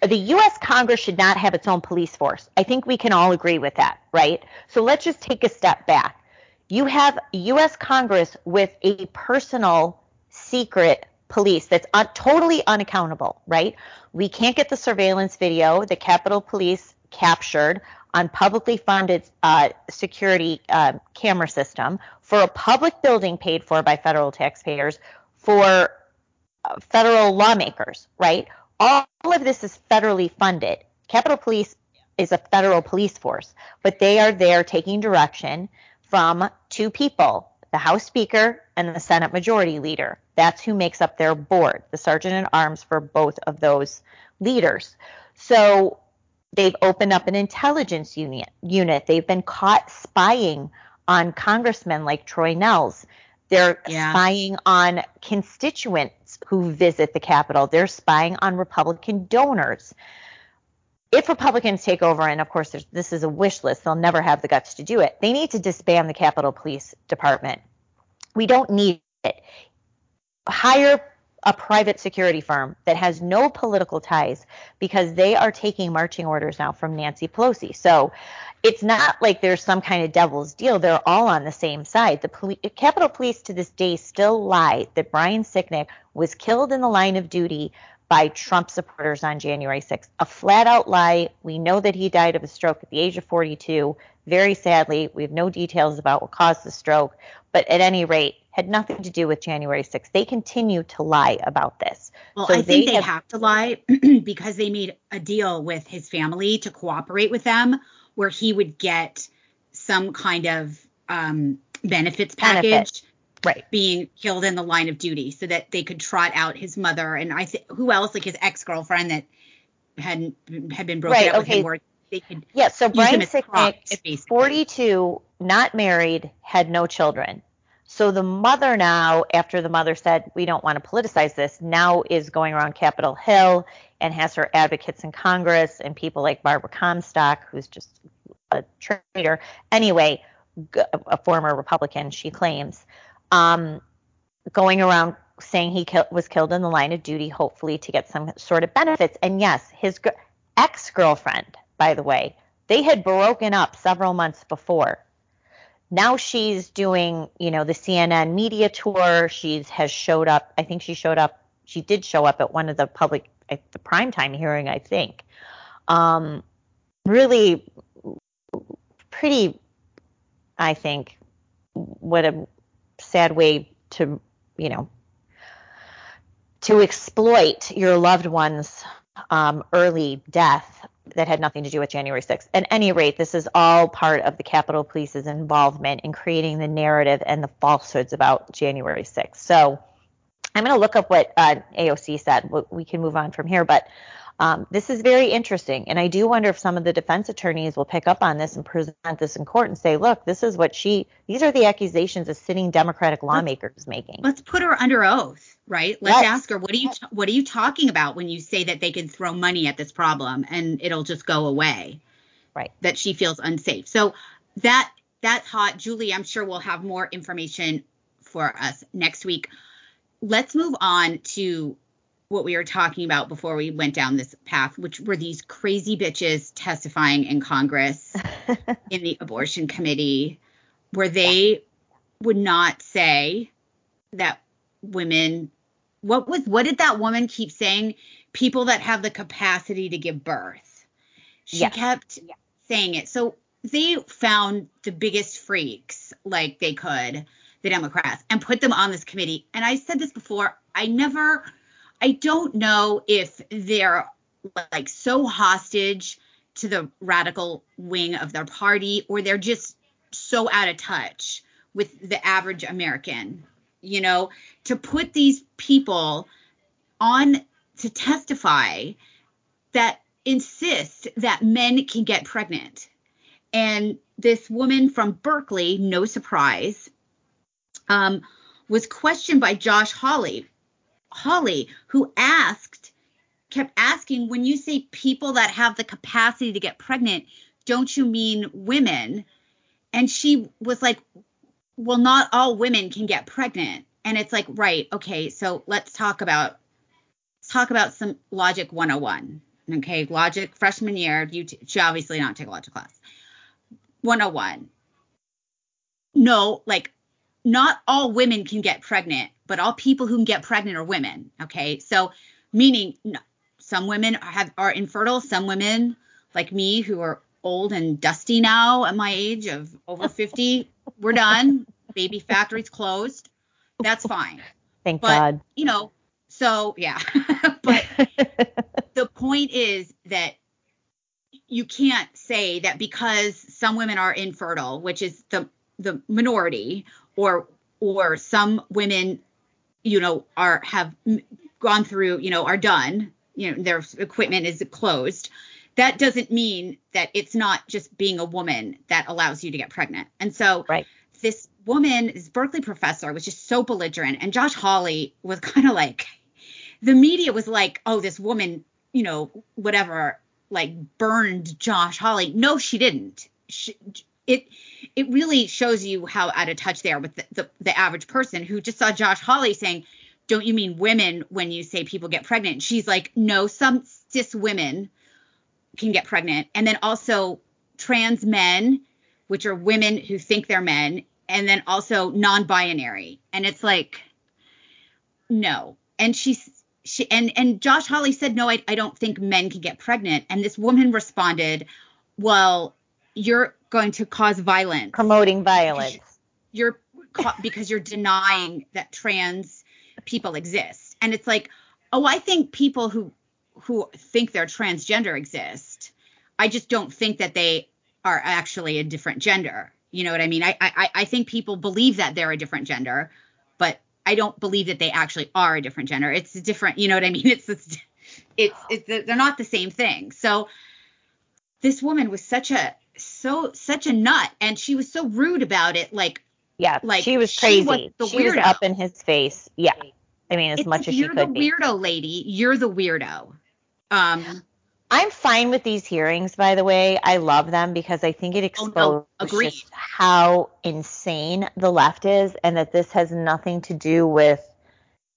the U.S. Congress should not have its own police force. I think we can all agree with that, right? So let's just take a step back. You have U.S. Congress with a personal secret police that's un- totally unaccountable, right? We can't get the surveillance video the Capitol Police captured on publicly funded uh, security uh, camera system for a public building paid for by federal taxpayers for uh, federal lawmakers, right? All of this is federally funded. Capitol Police is a federal police force, but they are there taking direction from two people, the House Speaker and the Senate Majority Leader. That's who makes up their board, the sergeant at arms for both of those leaders. So They've opened up an intelligence unit. Unit. They've been caught spying on congressmen like Troy Nehls. They're yeah. spying on constituents who visit the Capitol. They're spying on Republican donors. If Republicans take over, and of course this is a wish list, they'll never have the guts to do it. They need to disband the Capitol Police Department. We don't need it. Hire a private security firm that has no political ties because they are taking marching orders now from Nancy Pelosi. So it's not like there's some kind of devil's deal. They're all on the same side. The poli- Capitol Police to this day still lie that Brian Sicknick was killed in the line of duty by Trump supporters on January 6th. A flat out lie. We know that he died of a stroke at the age of 42. Very sadly, we have no details about what caused the stroke, but at any rate, had nothing to do with January 6th. They continue to lie about this. Well, so I think they, they have, have to lie because they made a deal with his family to cooperate with them where he would get some kind of um, benefits package. Benefit. Right. Being killed in the line of duty so that they could trot out his mother and I think who else, like his ex girlfriend that hadn't had been broken right, up okay. with him where they could Yeah, so Brian Sicknick, 42, not married, had no children. So the mother now, after the mother said, we don't want to politicize this, now is going around Capitol Hill and has her advocates in Congress and people like Barbara Comstock, who's just a traitor. Anyway, a former Republican, she claims, um, going around saying he was killed in the line of duty, hopefully to get some sort of benefits. And yes, his ex girlfriend, by the way, they had broken up several months before now she's doing, you know, the CNN media tour. She's has showed up. I think she showed up. She did show up at one of the public, at the primetime hearing, I think. Um, really, pretty. I think what a sad way to, you know, to exploit your loved one's um, early death that had nothing to do with January 6th. At any rate, this is all part of the Capitol Police's involvement in creating the narrative and the falsehoods about January 6th. So I'm going to look up what uh, AOC said. We can move on from here, but um, this is very interesting, and I do wonder if some of the defense attorneys will pick up on this and present this in court and say, "Look, this is what she. These are the accusations a sitting Democratic lawmaker is making." Let's put her under oath, right? Let's yes. ask her, "What are you What are you talking about when you say that they can throw money at this problem and it'll just go away?" Right. That she feels unsafe. So that that's hot, Julie. I'm sure we'll have more information for us next week. Let's move on to what we were talking about before we went down this path, which were these crazy bitches testifying in Congress in the abortion committee, where they would not say that women what was what did that woman keep saying? People that have the capacity to give birth. She yes. kept yes. saying it. So they found the biggest freaks like they could, the Democrats, and put them on this committee. And I said this before, I never I don't know if they're like so hostage to the radical wing of their party or they're just so out of touch with the average American. You know, to put these people on to testify that insist that men can get pregnant. And this woman from Berkeley, no surprise, um, was questioned by Josh Hawley, Hawley, who asked, kept asking, when you say people that have the capacity to get pregnant, don't you mean women? And she was like, well, not all women can get pregnant. And it's like, right, okay, so let's talk about let's talk about some logic 101. Okay, logic freshman year, you t- she obviously not take a logic class. 101. No, like not all women can get pregnant, but all people who can get pregnant are women. Okay. So, meaning some women have are infertile, some women like me who are old and dusty now at my age of over 50, we're done. Baby factory's closed. That's fine. Thank but, God. You know, so yeah. but the point is that you can't say that because some women are infertile, which is the the minority, or or some women you know are have gone through you know are done you know their equipment is closed that doesn't mean that it's not just being a woman that allows you to get pregnant. And so right. this woman this berkeley professor was just so belligerent and josh hawley was kind of like the media was like oh this woman you know whatever like burned josh hawley. No she didn't. She, it it really shows you how out of touch they are with the, the, the, average person who just saw Josh Hawley saying, "Don't you mean women when you say people get pregnant?" She's like, "No, some cis women can get pregnant, and then also trans men, which are women who think they're men, and then also non-binary." And it's like, no. And she's she and and Josh Hawley said, "No, I I don't think men can get pregnant." And this woman responded, "Well." you're going to cause violence. Promoting violence. You're because you're denying that trans people exist. And it's like, oh, I think people who who think they're transgender exist. I just don't think that they are actually a different gender. You know what I mean? I I I think people believe that they're a different gender, but I don't believe that they actually are a different gender. It's different. You know what I mean? It's it's it's, it's they're not the same thing. So this woman was such a so such a nut. And she was so rude about it like yeah like she was crazy she was, the she weirdo. was up in his face. Yeah. I mean as it's much as she could you're the weirdo lady. You're the weirdo. Um i'm fine with these hearings by the way. I love them because i think it exposes oh, no. how insane the left is and that this has nothing to do with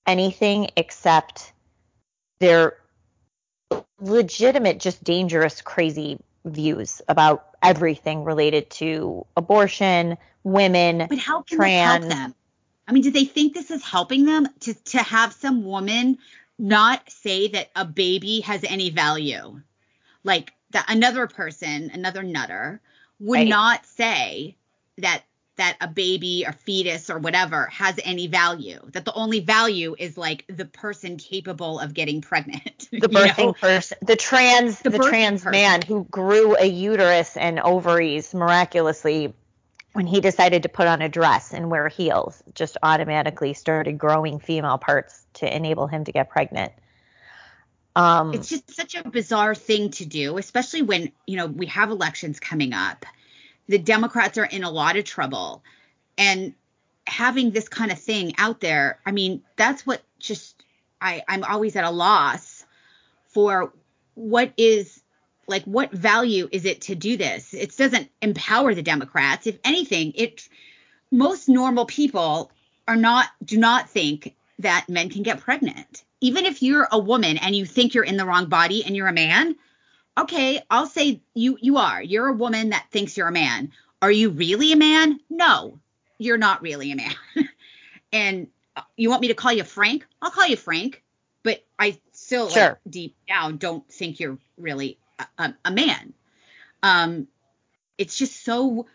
anything except their legitimate just dangerous crazy views about everything related to abortion, women, but how can trans. help them? I mean, do they think this is helping them to to have some woman not say that a baby has any value? Like that another person, another nutter would right. not say that that a baby or fetus or whatever has any value. That the only value is like the person capable of getting pregnant. The birthing know? person, the trans, the, the trans person. man who grew a uterus and ovaries miraculously when he decided to put on a dress and wear heels, just automatically started growing female parts to enable him to get pregnant. Um, it's just such a bizarre thing to do, especially when, you know, we have elections coming up. The Democrats are in a lot of trouble. And having this kind of thing out there, I mean, that's what just I, I'm always at a loss for what is like what value is it to do this? It doesn't empower the Democrats. If anything, it most normal people are not do not think that men can get pregnant. Even if you're a woman and you think you're in the wrong body and you're a man, okay, I'll say you you are. You're a woman that thinks you're a man. Are you really a man? No, you're not really a man. and you want me to call you Frank? I'll call you Frank. But I still sure. like, deep down don't think you're really a, a man. Um, it's just so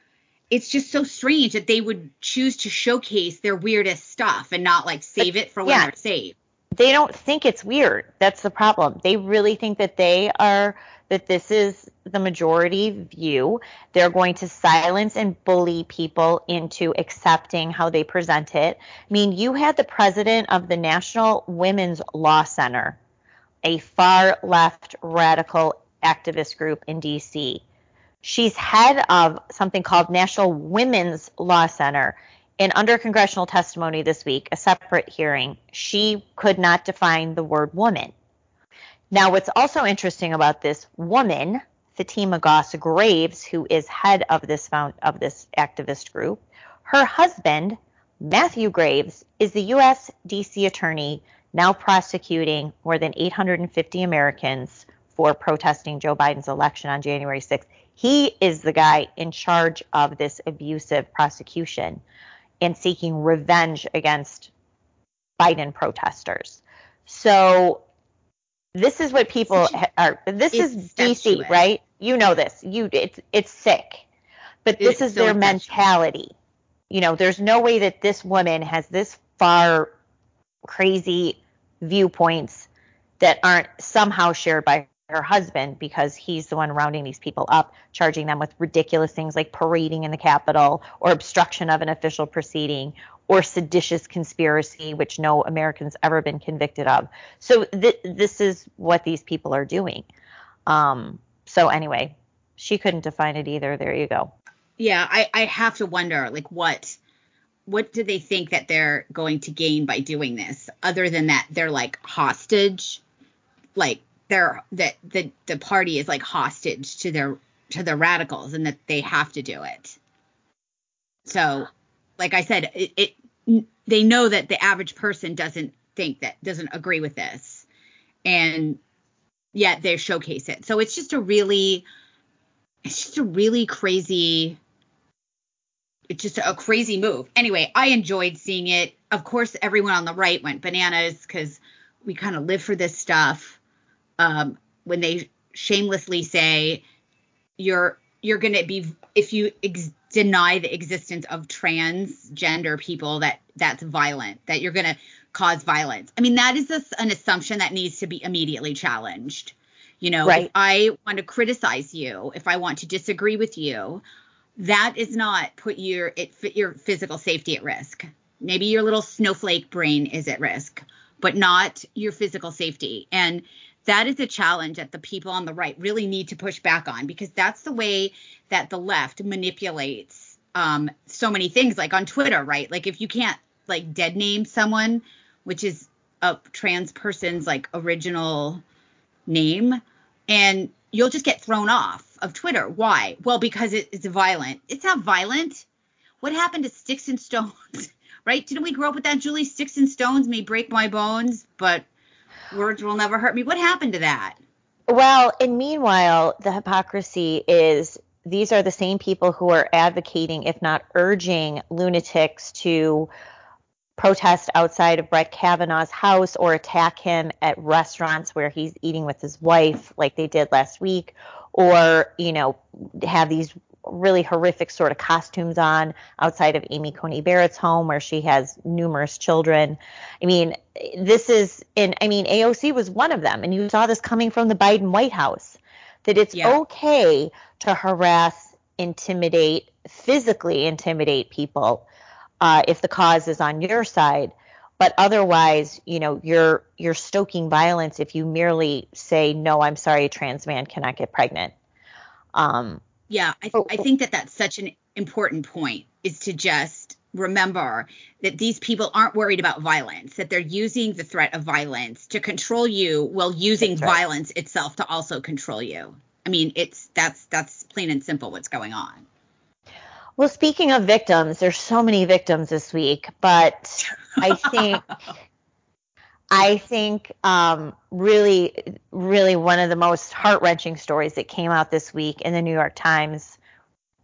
it's just so strange that they would choose to showcase their weirdest stuff and not like save it for when yeah. they're saved. They don't think it's weird. That's the problem. They really think that they are that this is the majority view. They're going to silence and bully people into accepting how they present it. I mean, you had the president of the National Women's Law Center, a far left radical activist group in DC. She's head of something called National Women's Law Center. And under congressional testimony this week, a separate hearing, she could not define the word woman. Now, what's also interesting about this woman, Fatima Goss Graves, who is head of this found, of this activist group, her husband, Matthew Graves, is the U.S. DC attorney now prosecuting more than 850 Americans for protesting Joe Biden's election on January 6th. He is the guy in charge of this abusive prosecution and seeking revenge against Biden protesters. So this is what people are. This is DC, right? You know this. You it's it's sick, but this it's is so their mentality. You know, there's no way that this woman has this far crazy viewpoints that aren't somehow shared by her husband because he's the one rounding these people up, charging them with ridiculous things like parading in the Capitol or obstruction of an official proceeding or seditious conspiracy, which no American's ever been convicted of. So th- this is what these people are doing. Um, so anyway, she couldn't define it either. There you go. Yeah, I, I have to wonder, like, what what do they think that they're going to gain by doing this, other than that they're like hostage, like they're that the the party is like hostage to their to the radicals and that they have to do it. So, like I said, it, it they know that the average person doesn't think that doesn't agree with this, and yet they showcase it. So it's just a really it's just a really crazy it's just a crazy move. Anyway, I enjoyed seeing it. Of course, everyone on the right went bananas because we kind of live for this stuff um, when they shamelessly say you're you're going to be if you ex- deny the existence of transgender people that that's violent that you're going to cause violence. I mean that is a, an assumption that needs to be immediately challenged. You know right. if i want to criticize you if i want to disagree with you that is not put your it your physical safety at risk. Maybe your little snowflake brain is at risk but not your physical safety. And that is a challenge that the people on the right really need to push back on because that's the way that the left manipulates um, so many things like on twitter right? Like if you can't like dead name someone which is a trans person's like original name and you'll just get thrown off of twitter. Why? Well because it, it's violent. It's not violent. What happened to sticks and stones? Right? Didn't we grow up with that? Julie sticks and stones may break my bones but words will never hurt me. What happened to that? Well, and meanwhile, the hypocrisy is these are the same people who are advocating, if not urging, lunatics to protest outside of Brett Kavanaugh's house or attack him at restaurants where he's eating with his wife, like they did last week, or, you know, have these really horrific sort of costumes on outside of Amy Coney Barrett's home where she has numerous children. I mean, this is in I mean AOC was one of them and you saw this coming from the Biden White House that it's yeah. okay to harass intimidate, physically intimidate people uh, if the cause is on your side. But otherwise, you know, you're you're stoking violence if you merely say, "No, I'm sorry, a trans man cannot get pregnant." Um, yeah, I, th- oh, I oh. think that that's such an important point is to just remember that these people aren't worried about violence, that they're using the threat of violence to control you while using violence itself to also control you. I mean, it's that's that's plain and simple what's going on. Well, speaking of victims, there's so many victims this week, but I think I think um, really, really one of the most heart wrenching stories that came out this week in the New York Times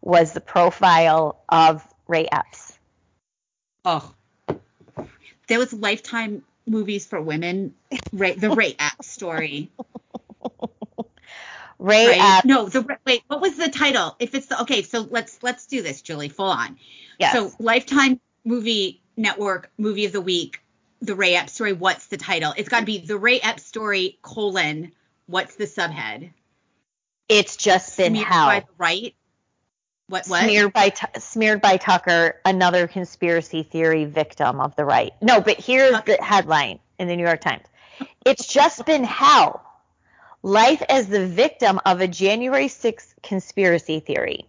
was the profile of Ray Epps. Oh, there was Lifetime movies for women. Ray, the Ray Epps story. Ray right? Epps. No, the wait. What was the title? If it's the okay, so let's let's do this, Julie. Full on. Yes. So Lifetime movie network movie of the week. The Ray Epps story. What's the title? It's got to be the Ray Epps story colon. What's the subhead? It's just been Smeared how. By the right. What what? Smeared by smeared by Tucker, another conspiracy theory victim of the right. No, but here's Tucker. the headline in the New York Times. It's just been hell. Life as the victim of a January 6th conspiracy theory.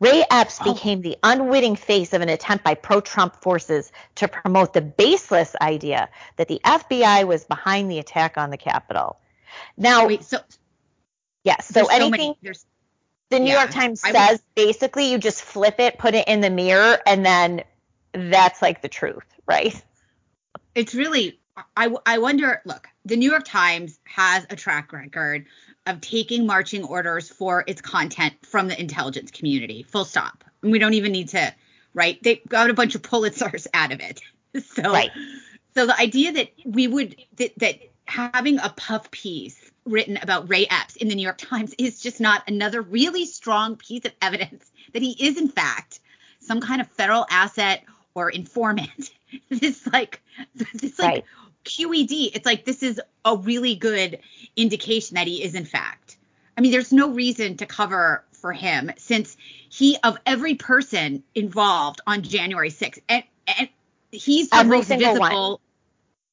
Ray Epps oh. became the unwitting face of an attempt by pro Trump forces to promote the baseless idea that the FBI was behind the attack on the Capitol. Now, wait, so yes, so anything. So the New yeah, York Times I says basically you just flip it, put it in the mirror, and then that's like the truth, right? It's really, I, I wonder, look, the New York Times has a track record of taking marching orders for its content from the intelligence community, full stop. And we don't even need to, right? They got a bunch of Pulitzers out of it. So, right. so the idea that we would, that, that having a puff piece written about Ray Epps in the New York Times is just not another really strong piece of evidence that he is in fact some kind of federal asset or informant. this like this like right. QED. It's like this is a really good indication that he is in fact. I mean, there's no reason to cover for him since he of every person involved on January 6th and, and he's the every most visible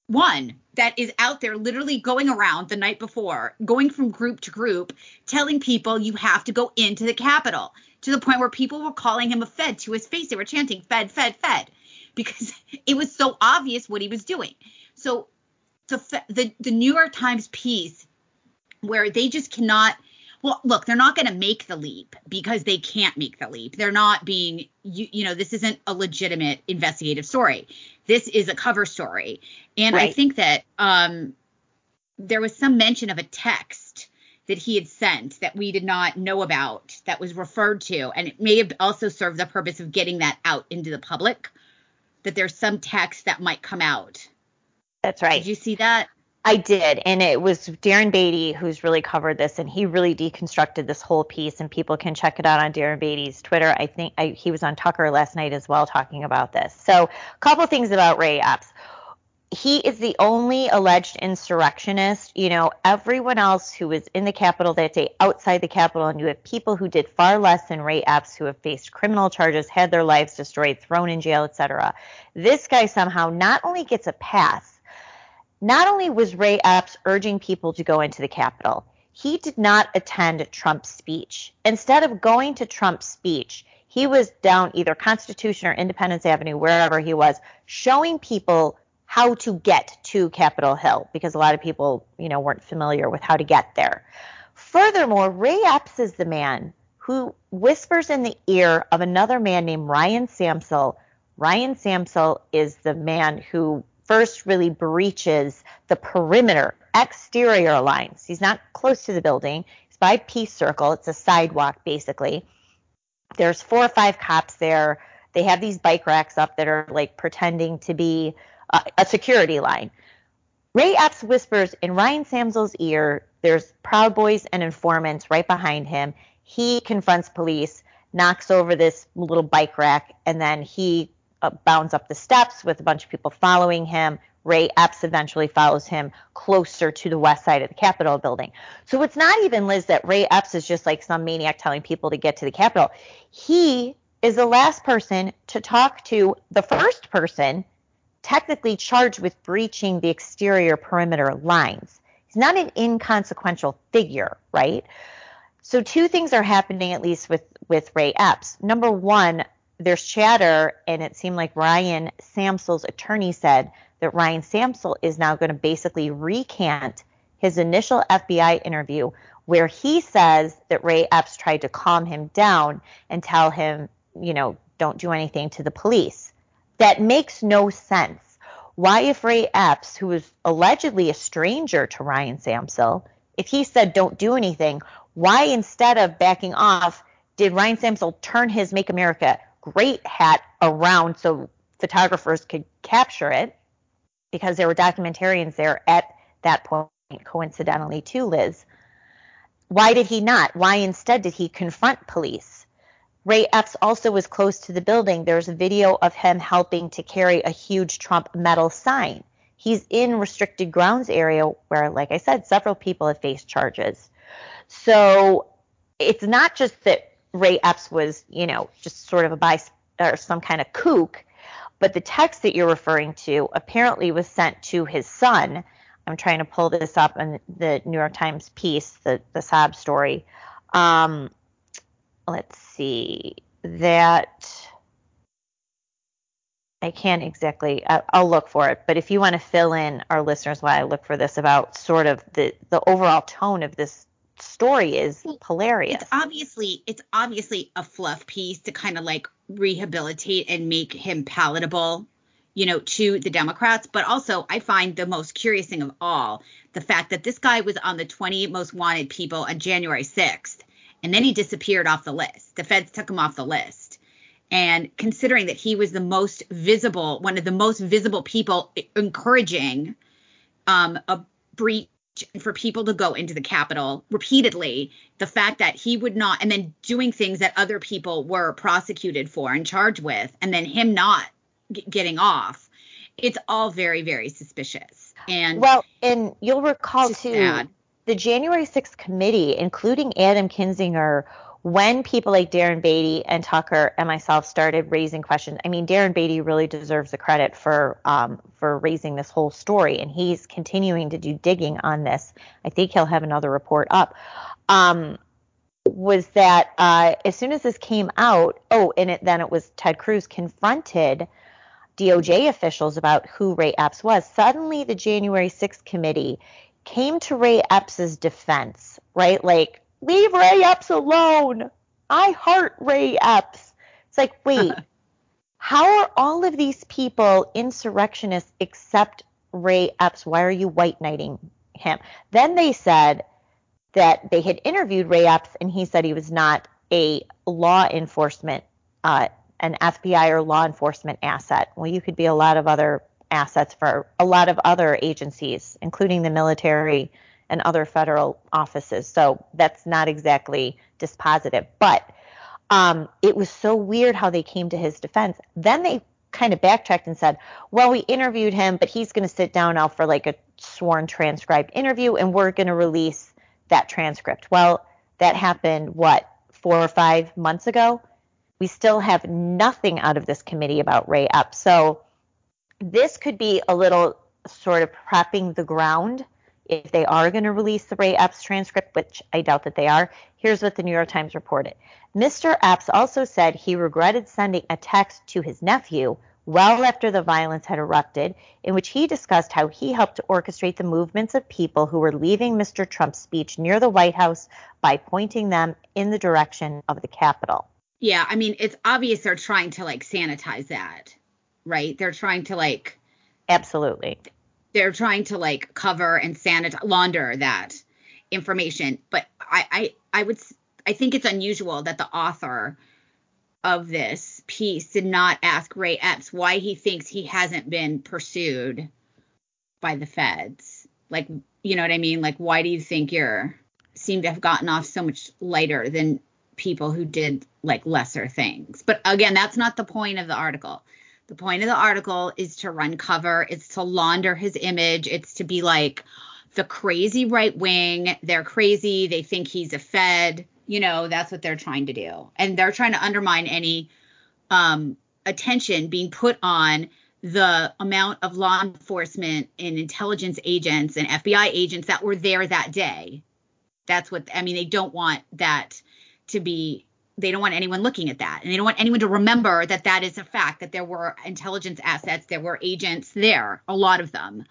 one. one that is out there literally going around the night before, going from group to group, telling people you have to go into the Capitol to the point where people were calling him a Fed to his face. They were chanting Fed, Fed, Fed because it was so obvious what he was doing. So the the, the New York Times piece where they just cannot well look they're not going to make the leap because they can't make the leap they're not being you, you know this isn't a legitimate investigative story this is a cover story. And right. I think that um, there was some mention of a text that he had sent that we did not know about that was referred to. And it may have also served the purpose of getting that out into the public, that there's some text that might come out. That's right. Did you see that? I did, and it was Darren Beatty who's really covered this, and he really deconstructed this whole piece. And people can check it out on Darren Beatty's Twitter. I think I, he was on Tucker last night as well talking about this. So, a couple things about Ray Epps. He is the only alleged insurrectionist. You know, everyone else who was in the Capitol that day, outside the Capitol, and you have people who did far less than Ray Epps, who have faced criminal charges, had their lives destroyed, thrown in jail, etc. This guy somehow not only gets a pass not only was Ray Epps urging people to go into the Capitol, he did not attend Trump's speech. Instead of going to Trump's speech, he was down either Constitution or Independence Avenue, wherever he was, showing people how to get to Capitol Hill because a lot of people, you know, weren't familiar with how to get there. Furthermore, Ray Epps is the man who whispers in the ear of another man named Ryan Samsel. Ryan Samsel is the man who first really breaches the perimeter exterior lines. He's not close to the building. He's by Peace Circle. It's a sidewalk basically. There's four or five cops there. They have these bike racks up that are like pretending to be a, a security line. Ray Epps whispers in Ryan Samsel's ear. There's Proud Boys and informants right behind him. He confronts police, knocks over this little bike rack, and then he uh, bounds up the steps with a bunch of people following him. Ray Epps eventually follows him closer to the west side of the Capitol building. So it's not even, Liz, that Ray Epps is just like some maniac telling people to get to the Capitol. He is the last person to talk to the first person technically charged with breaching the exterior perimeter lines. He's not an inconsequential figure, right? So two things are happening at least with with Ray Epps. Number one, there's chatter, and it seemed like Ryan Samsel's attorney said that Ryan Samsel is now going to basically recant his initial FBI interview where he says that Ray Epps tried to calm him down and tell him, you know, don't do anything to the police. That makes no sense. Why, if Ray Epps, who was allegedly a stranger to Ryan Samsel, if he said don't do anything, why instead of backing off, did Ryan Samsel turn his Make America Great hat around so photographers could capture it? Because there were documentarians there at that point, coincidentally, too, Liz. Why did he not? Why instead did he confront police? Ray Epps also was close to the building. There's a video of him helping to carry a huge Trump metal sign. He's in restricted grounds area where, like I said, several people have faced charges. So it's not just that Ray Epps was, you know, just sort of a by or some kind of kook, but the text that you're referring to apparently was sent to his son. I'm trying to pull this up in the New York Times piece, the the sob story. Um, let's see that I can't exactly. I'll look for it, but if you want to fill in our listeners while I look for this about sort of the the overall tone of this story is hilarious. It's obviously it's obviously a fluff piece to kind of like rehabilitate and make him palatable, you know, to the Democrats. But also, I find the most curious thing of all the fact that this guy was on the 20 most wanted people on January 6th and then he disappeared off the list. The feds took him off the list. And considering that he was the most visible, one of the most visible people encouraging um, a breach for people to go into the Capitol repeatedly, the fact that he would not, and then doing things that other people were prosecuted for and charged with, and then him not g- getting off, it's all very, very suspicious. And well, and you'll recall too, sad the January 6th committee, including Adam Kinzinger, when people like Darren Beatty and Tucker and myself started raising questions, I mean, Darren Beatty really deserves the credit for um, for raising this whole story, and he's continuing to do digging on this. I think he'll have another report up. Um, was that uh, as soon as this came out, oh, and it, then it was Ted Cruz confronted DOJ officials about who Ray Epps was. Suddenly, the January 6th committee came to Ray Epps's defense, right? Like, leave Ray Epps alone. I heart Ray Epps. It's like, wait, how are all of these people insurrectionists except Ray Epps? Why are you white knighting him? Then they said that they had interviewed Ray Epps and he said he was not a law enforcement, uh, an FBI or law enforcement asset. Well, you could be a lot of other assets for a lot of other agencies, including the military and other federal offices. So that's not exactly dispositive. But um, it was so weird how they came to his defense. Then they kind of backtracked and said, well, we interviewed him, but he's going to sit down now for like a sworn transcribed interview and we're going to release that transcript. Well, that happened, what, four or five months ago? We still have nothing out of this committee about Ray Epps. So this could be a little sort of prepping the ground if they are going to release the Ray Epps transcript, which I doubt that they are. Here's what the New York Times reported. Mr. Epps also said he regretted sending a text to his nephew well after the violence had erupted, in which he discussed how he helped to orchestrate the movements of people who were leaving Mr. Trump's speech near the White House by pointing them in the direction of the Capitol. Yeah, I mean, it's obvious they're trying to like sanitize that right? They're trying to like absolutely. They're trying to like cover and sanitize launder that information, but I I I would I think it's unusual that the author of this piece did not ask Ray Epps why he thinks he hasn't been pursued by the feds. Like, you know what I mean? Like, why do you think you're seem to have gotten off so much lighter than people who did like lesser things? But again, that's not the point of the article The point of the article is to run cover, it's to launder his image, it's to be like the crazy right wing. They're crazy. They think he's a Fed. You know, that's what they're trying to do. And they're trying to undermine any um, attention being put on the amount of law enforcement and intelligence agents and FBI agents that were there that day. That's what I mean. They don't want that to be. They don't want anyone looking at that, and they don't want anyone to remember that that is a fact that there were intelligence assets, there were agents there, a lot of them.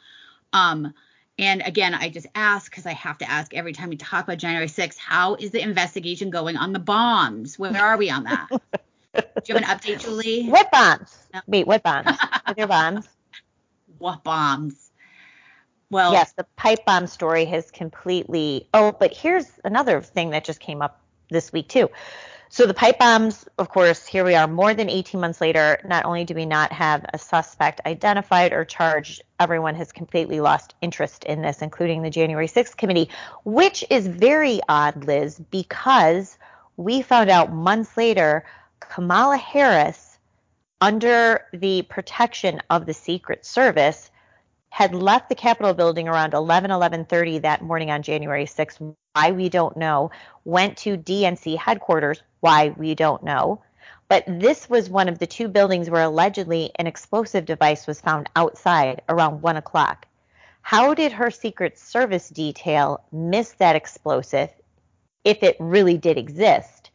Um, and again, I just ask because I have to ask every time we talk about January 6th, how is the investigation going on the bombs? Where are we on that? Do you have an update, Julie? What bombs? No. Wait, what bombs? There bombs? What bombs? Well, yes, the pipe bomb story has completely. Oh, but here's another thing that just came up this week too. So the pipe bombs, of course, here we are more than 18 months later. Not only do we not have a suspect identified or charged, everyone has completely lost interest in this, including the January 6th committee, which is very odd, Liz, because we found out months later Kamala Harris, under the protection of the Secret Service, had left the Capitol building around 11, 11:30 that morning on January 6th. Why we don't know. Went to DNC headquarters. Why we don't know. But this was one of the two buildings where allegedly an explosive device was found outside around one o'clock. How did her Secret Service detail miss that explosive if it really did exist?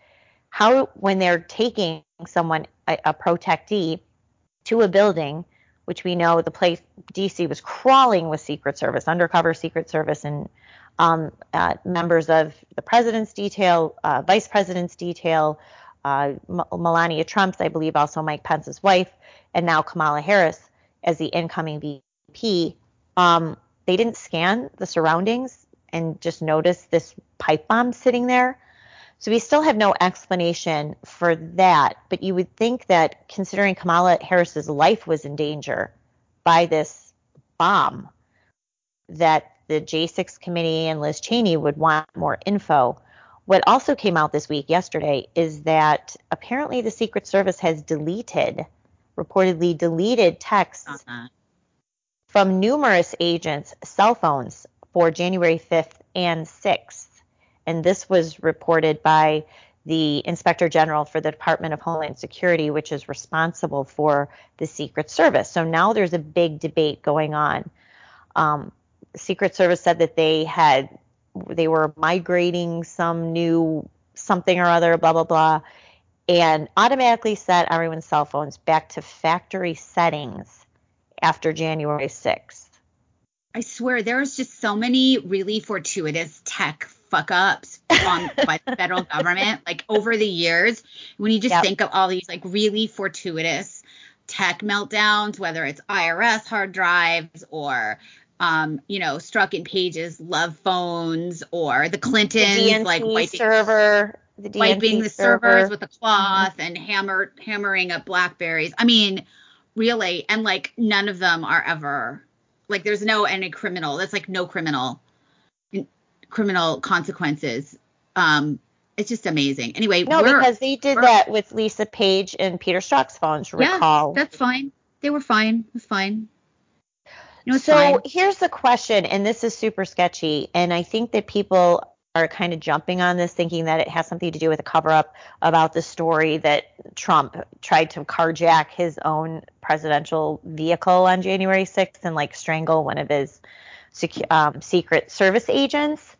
How, when they're taking someone, a, a protectee, to a building, which we know the place DC was crawling with Secret Service, undercover Secret Service, and um, uh, members of the president's detail, uh, vice president's detail, uh, M- Melania Trump's, I believe, also Mike Pence's wife, and now Kamala Harris as the incoming VP. Um, they didn't scan the surroundings and just notice this pipe bomb sitting there. So we still have no explanation for that. But you would think that considering Kamala Harris's life was in danger by this bomb, that the J6 committee and Liz Cheney would want more info. What also came out this week, yesterday, is that apparently the Secret Service has deleted, reportedly deleted texts uh-huh. from numerous agents' cell phones for January 5th and 6th and this was reported by the Inspector General for the Department of Homeland Security, which is responsible for the Secret Service. So now there's a big debate going on. Um, Secret Service said that they had they were migrating some new something or other, blah blah blah, and automatically set everyone's cell phones back to factory settings after January 6th. I swear there's just so many really fortuitous tech fuck ups on by the federal government like over the years when you just yep. think of all these like really fortuitous tech meltdowns whether it's irs hard drives or um, you know, Strzok in pages, love phones, or the Clintons the like wiping, server, the wiping the server. servers with a cloth mm-hmm. and hammer hammering up blackberries. I mean, really, and like none of them are ever like there's no any criminal. That's like no criminal criminal consequences. Um, it's just amazing. Anyway, no, because they did that with Lisa Page and Peter Strzok's phones. Recall? Yeah, that's fine. They were fine. It was fine. No, so fine. here's the question, and this is super sketchy, and I think that people are kind of jumping on this, thinking that it has something to do with a cover up about the story that Trump tried to carjack his own presidential vehicle on January 6th and like strangle one of his secu- um, Secret Service agents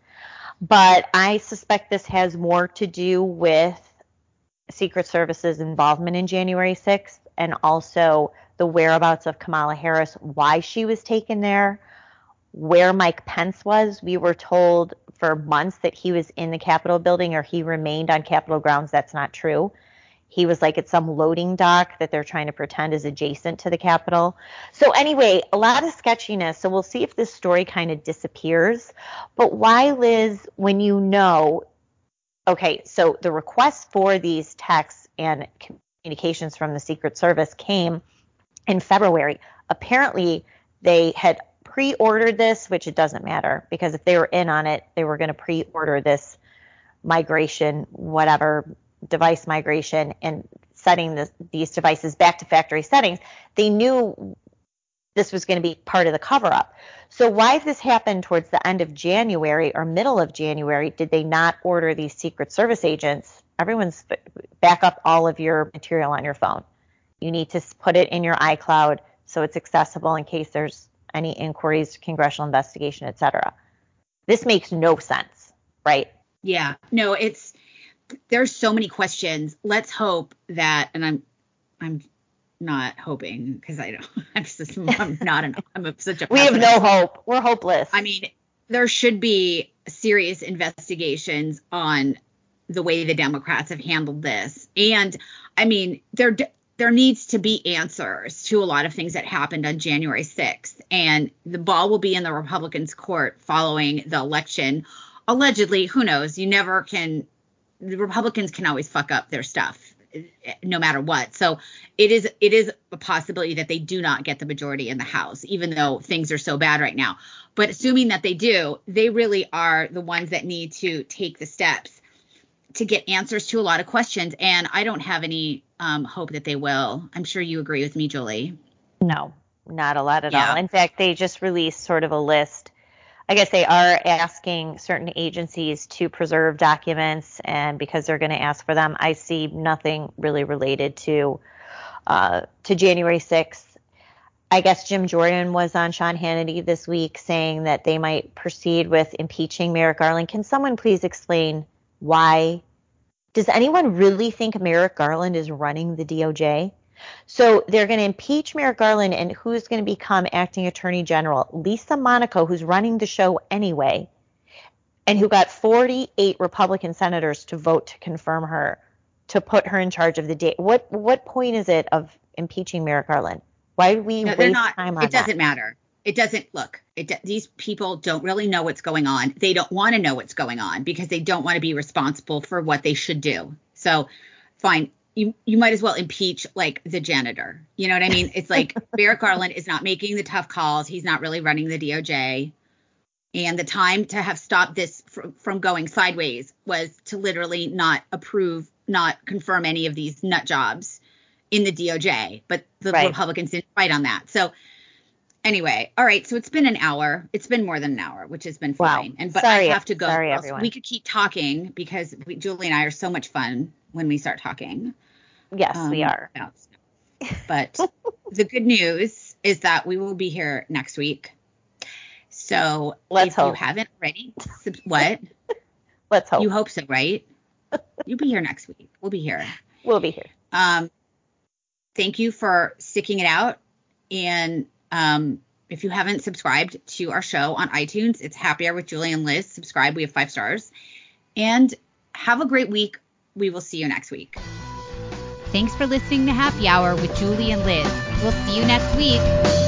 but I suspect this has more to do with Secret Service's involvement in January 6th and also the whereabouts of Kamala Harris, why she was taken there, where Mike Pence was. We were told for months that he was in the Capitol building or he remained on Capitol grounds. That's not true. He was like at some loading dock that they're trying to pretend is adjacent to the Capitol. So, anyway, a lot of sketchiness. So, we'll see if this story kind of disappears. But why, Liz, when you know, okay, so the request for these texts and communications from the Secret Service came in February. Apparently, they had pre ordered this, which it doesn't matter because if they were in on it, they were going to pre order this migration, whatever device migration and setting these devices back to factory settings, they knew this was going to be part of the cover up. So why this happened towards the end of January or middle of January, did they not order these Secret Service agents? Everyone's back up all of your material on your phone. You need to put it in your iCloud so it's accessible in case there's any inquiries, congressional investigation, etc. This makes no sense, right? Yeah. No, it's there's so many questions. Let's hope that and I'm I'm not hoping because I don't. I'm, just, I'm not an. I'm a, such a. we have no hope. We're hopeless. I mean, there should be serious investigations on the way the Democrats have handled this, and I mean, there there needs to be answers to a lot of things that happened on January 6th, and the ball will be in the Republicans' court following the election. Allegedly, who knows? You never can. The Republicans can always fuck up their stuff no matter what. So it is it is a possibility that they do not get the majority in the House, even though things are so bad right now. But assuming that they do, they really are the ones that need to take the steps to get answers to a lot of questions. And I don't have any um, hope that they will. I'm sure you agree with me, Julie. No, not a lot at yeah. all. In fact, they just released sort of a list I guess they are asking certain agencies to preserve documents, and because they're going to ask for them, I see nothing really related to uh, to January 6th. I guess Jim Jordan was on Sean Hannity this week saying that they might proceed with impeaching Merrick Garland. Can someone please explain why? Does anyone really think Merrick Garland is running the DOJ? So they're going to impeach Merrick Garland, and who's going to become acting attorney general? Lisa Monaco, who's running the show anyway, and who got 48 Republican senators to vote to confirm her, to put her in charge of the day. What what point is it of impeaching Merrick Garland? Why do we no, waste not, time on that? It doesn't that? matter. It doesn't look. It, these people don't really know what's going on. They don't want to know what's going on because they don't want to be responsible for what they should do. So, fine you you might as well impeach like the janitor. You know what I mean? It's like Merrick Garland is not making the tough calls. He's not really running the DOJ. And the time to have stopped this from, from going sideways was to literally not approve, not confirm any of these nut jobs in the DOJ. But the right. Republicans didn't fight on that. So anyway, all right. So it's been an hour. It's been more than an hour, which has been fine. Wow. And but Sorry. I have to go. Sorry, everyone. We could keep talking because we, Julie and I are so much fun when we start talking. Yes, um, we are. But the good news is that we will be here next week. So Let's if hope. you haven't already, what? Let's hope. You hope so, right? You'll be here next week. We'll be here. We'll be here. Um, thank you for sticking it out. And um, if you haven't subscribed to our show on iTunes, it's Happy Hour with Julie and Liz. Subscribe. We have five stars. And have a great week. We will see you next week. Thanks for listening to Happy Hour with Julie and Liz. We'll see you next week.